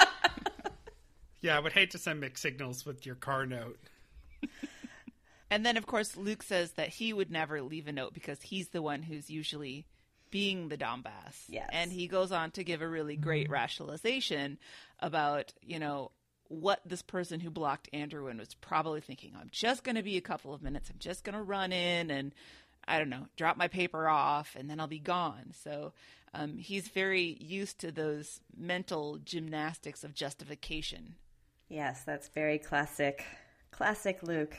Yeah, I would hate to send mixed signals with your car note. And then, of course, Luke says that he would never leave a note because he's the one who's usually being the Donbass. Yes. And he goes on to give a really great rationalization about, you know, what this person who blocked Andrew in was probably thinking. I'm just going to be a couple of minutes. I'm just going to run in and, I don't know, drop my paper off and then I'll be gone. So um, he's very used to those mental gymnastics of justification. Yes, that's very classic. Classic Luke.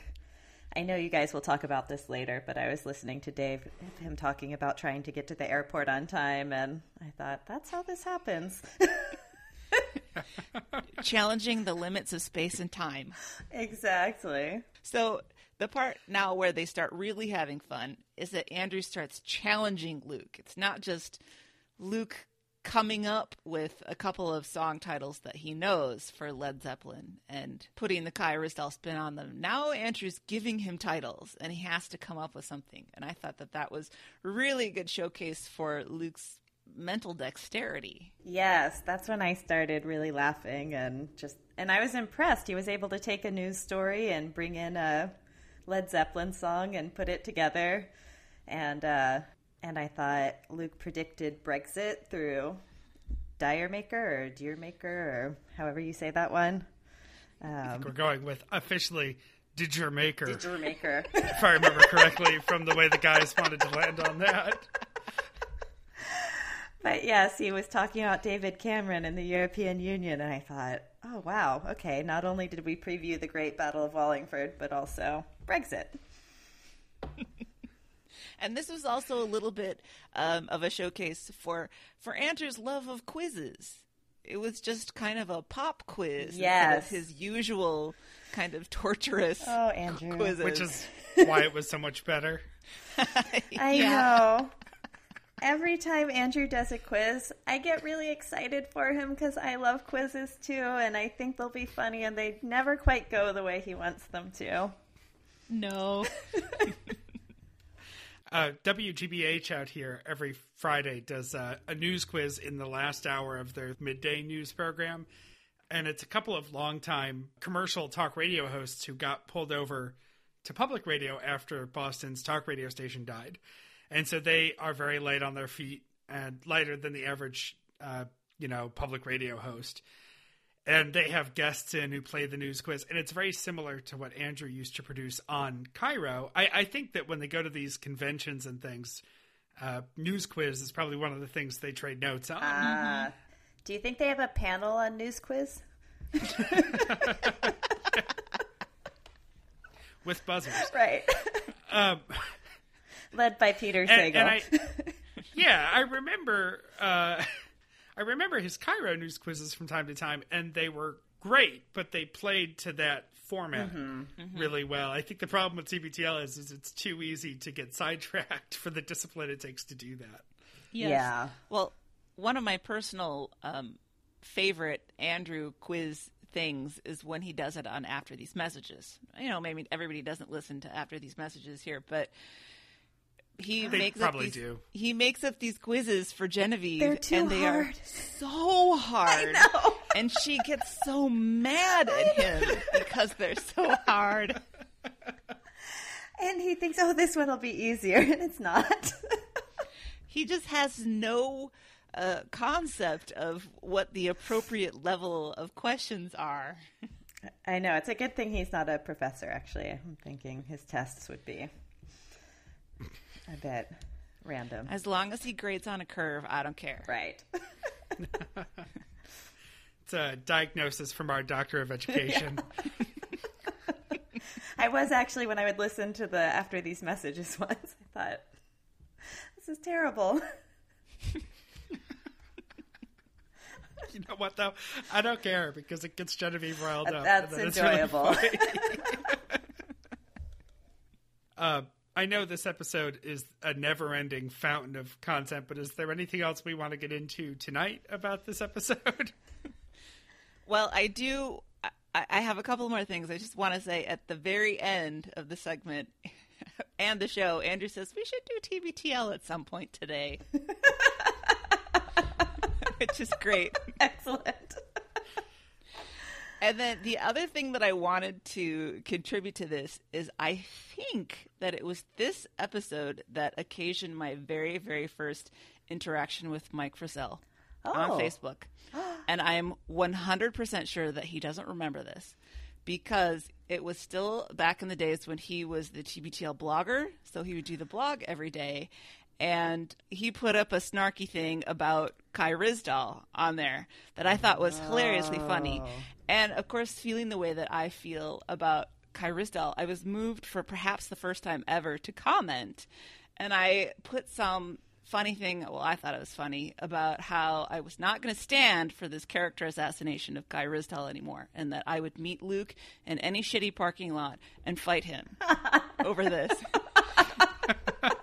I know you guys will talk about this later, but I was listening to Dave, him talking about trying to get to the airport on time, and I thought, that's how this happens. Challenging the limits of space and time. exactly. So the part now where they start really having fun is that Andrew starts challenging Luke. It's not just Luke coming up with a couple of song titles that he knows for Led Zeppelin and putting the Kai Ryssdal spin on them. Now Andrew's giving him titles and he has to come up with something. And I thought that that was really a good showcase for Luke's mental dexterity. Yes, that's when I started really laughing and just, and I was impressed. He was able to take a news story and bring in a Led Zeppelin song and put it together. And, uh, and I thought Luke predicted Brexit through Dire Maker or Deer Maker or however you say that one. Um, We're going with officially Did Your Maker, Deer Maker. if I remember correctly, from the way the guys wanted to land on that. But yes, he was talking about David Cameron and the European Union, and I thought, oh wow, okay. Not only did we preview the Great Battle of Wallingford, but also Brexit. And this was also a little bit um, of a showcase for for Andrew's love of quizzes. it was just kind of a pop quiz instead Yes. of his usual kind of torturous Oh, Andrew. quizzes. which is why it was so much better. I know. Every time Andrew does a quiz, I get really excited for him because I love quizzes too, and I think they'll be funny, and they never quite go the way he wants them to. no. Uh, WGBH out here every Friday does uh, a news quiz in the last hour of their midday news program. And it's a couple of longtime commercial talk radio hosts who got pulled over to public radio after Boston's talk radio station died. And so they are very light on their feet and lighter than the average, uh, you know, public radio host. And they have guests in who play the news quiz. And it's very similar to what Andrew used to produce on KIRO. I, I think that when they go to these conventions and things, uh, news quiz is probably one of the things they trade notes on. Uh, do you think they have a panel on News Quiz? with buzzers. Right. Um, Led by Peter and, Sagal. and I, yeah, I remember. Uh, I remember his KIRO news quizzes from time to time, and they were great, but they played to that format really well. I think the problem with TBTL is, is it's too easy to get sidetracked for the discipline it takes to do that. Yes. Yeah. Well, one of my personal um, favorite Andrew quiz things is when he does it on After These Messages. You know, maybe everybody doesn't listen to After These Messages here, but he They makes probably up these, do. He makes up these quizzes for Genevieve, They're too and they are hard. so hard. I know. And she gets so mad at him because they're so hard. and he thinks, oh, this one will be easier, and it's not. he just has no uh, concept of what the appropriate level of questions are. I know. It's a good thing he's not a professor, actually. I'm thinking his tests would be a bit random. As long as he grades on a curve, I don't care. Right. It's a diagnosis from our doctor of education. I was actually, when I would listen to the After These Messages once, I thought, this is terrible. You know what though? I don't care because it gets Genevieve riled up. That's and then really enjoyable. funny. uh, I know this episode is a never-ending fountain of content, but is there anything else we want to get into tonight about this episode? Well, I do. I, I have a couple more things. I just want to say at the very end of the segment and the show, Andrew says we should do TBTL at some point today, which is great. Excellent. And then the other thing that I wanted to contribute to this is I think that it was this episode that occasioned my very, very first interaction with Mike Frizzell on Oh. Facebook. and I'm 100% sure that he doesn't remember this because it was still back in the days when he was the TBTL blogger. So he would do the blog every day. And he put up a snarky thing about Kai Ryssdal on there that I thought was hilariously funny. Oh. And of course, feeling the way that I feel about Kai Ryssdal, I was moved for perhaps the first time ever to comment. And I put some funny thing, well, I thought it was funny, about how I was not going to stand for this character assassination of Kai Ryssdal anymore, and that I would meet Luke in any shitty parking lot and fight him over this.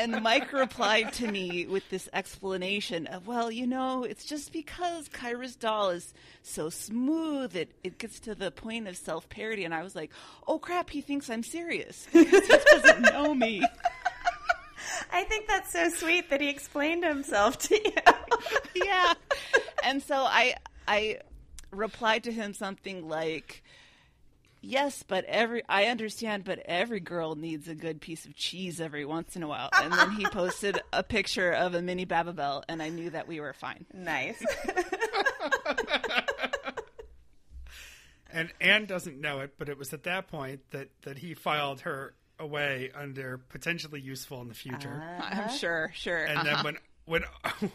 and Mike replied to me with this explanation of, well, you know, it's just because Kai Ryssdal is so smooth, it, it gets to the point of self parody. And I was like, oh crap, he thinks I'm serious. He just doesn't know me. I think that's so sweet that he explained himself to you. yeah. And so I I replied to him something like Yes, but every I understand, but every girl needs a good piece of cheese every once in a while. And then he posted a picture of a mini Babybel, and I knew that we were fine. nice. And Anne doesn't know it, but it was at that point that, that he filed her away under potentially useful in the future. Uh-huh. I'm sure, sure. and then uh-huh. when when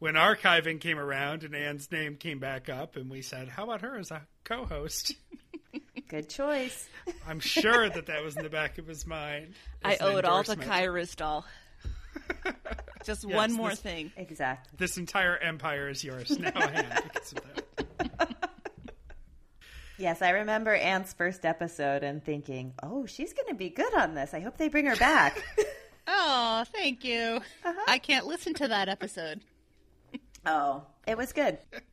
when archiving came around and Anne's name came back up, and we said, "How about her as a co-host?" Good choice. I'm sure that that was in the back of his mind. I owe it all to endorsement. Kai Ryssdal. Just Yes, one more this- thing. Exactly. This entire empire is yours now, Anne, because of that. Yes, I remember Anne's first episode and thinking, "Oh, she's going to be good on this. I hope they bring her back." Oh, thank you. Uh-huh. I can't listen to that episode. Oh, it was good.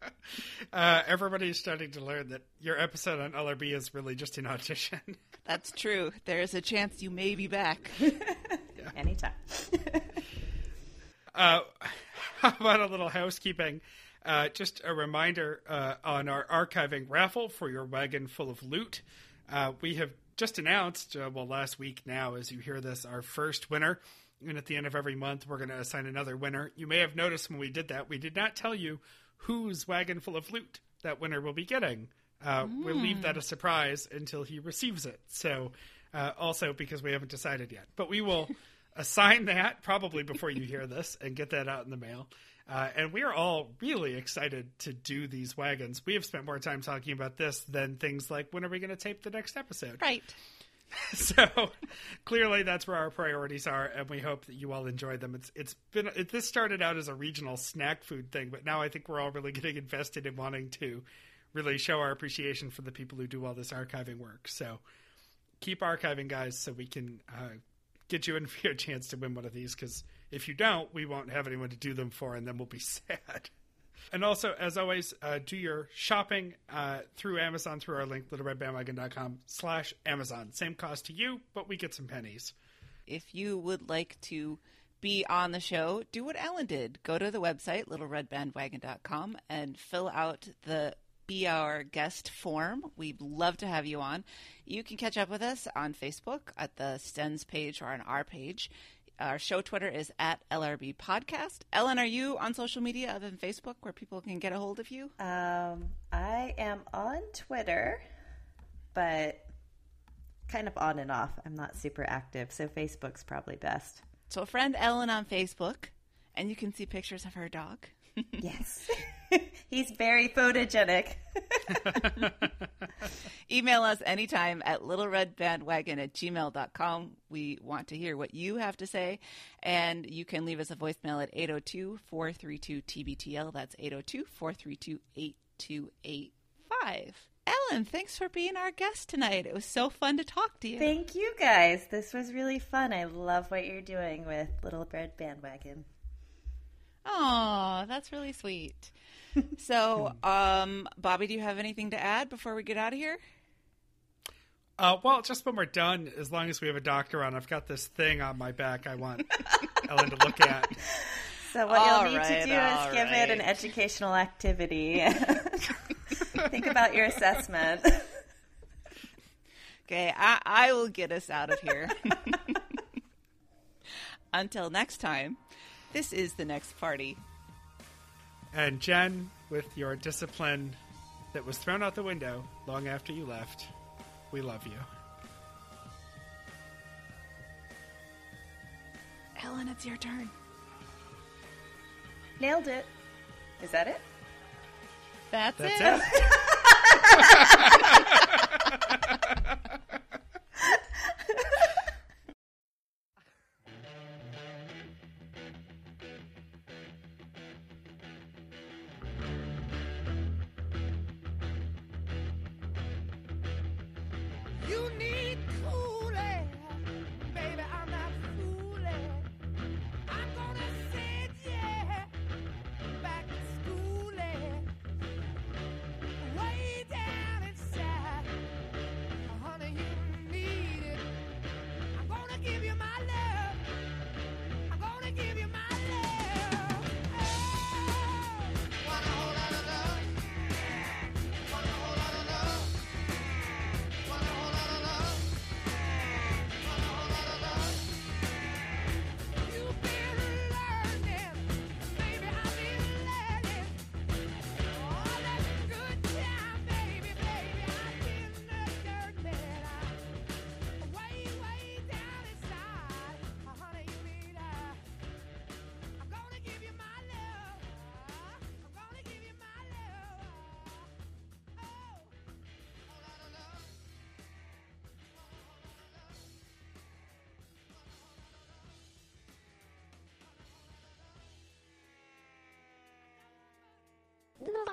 Uh, everybody's starting to learn that your episode on LRB is really just an audition. That's true. There's a chance you may be back. Anytime. Uh, how about a little housekeeping? Uh, just a reminder uh, on our archiving raffle for your wagon full of loot. Uh, we have just announced, uh, well, last week now, as you hear this, our first winner. And at the end of every month, we're going to assign another winner. You may have noticed when we did that, we did not tell you whose wagon full of loot that winner will be getting. Uh, We'll leave that a surprise until he receives it. So, uh, also because we haven't decided yet. But we will assign that probably before you hear this and get that out in the mail. Uh, and we are all really excited to do these wagons. We have spent more time talking about this than things like when are we going to tape the next episode? Right. So clearly, that's where our priorities are, and we hope that you all enjoy them. It's it's been it, this started out as a regional snack food thing, but now I think we're all really getting invested in wanting to really show our appreciation for the people who do all this archiving work. So keep archiving, guys, so we can uh, get you in for a chance to win one of these. Because if you don't, we won't have anyone to do them for, and then we'll be sad. And also, as always, uh, do your shopping uh, through Amazon through our link, littleredbandwagon.com slash Amazon. Same cost to you, but we get some pennies. if you would like to be on the show, do what Ellen did. Go to the website, littleredbandwagon.com, and fill out the Be Our Guest form. We'd love to have you on. You can catch up with us on Facebook at the Stens page or on our page. Our show Twitter is at LRB Podcast. Ellen, are you on social media other than Facebook where people can get a hold of you? Um, I am on Twitter, but kind of on and off. I'm not super active, so Facebook's probably best. So, friend Ellen on Facebook, and you can see pictures of her dog. Yes. He's very photogenic. Email us anytime at littleredbandwagon at gmail.com. We want to hear what you have to say, and you can leave us a voicemail at 802 432 TBTL. That's 802 432 8285. Ellen, thanks for being our guest tonight. It was so fun to talk to you. Thank you guys. This was really fun. I love what you're doing with Little Red Bandwagon. Oh, that's really sweet. So, um, Bobby, do you have anything to add before we get out of here? Uh, well, just when we're done, as long as we have a doctor on, I've got this thing on my back I want Ellen to look at. So what All you'll need right, to do all is give it an educational activity. Think about your assessment. Okay, I, I will get us out of here. Until next time, this is the next party. And Jen, with your discipline that was thrown out the window long after you left, we love you. Ellen, it's your turn. Nailed it. Is that it? That's, That's it. it.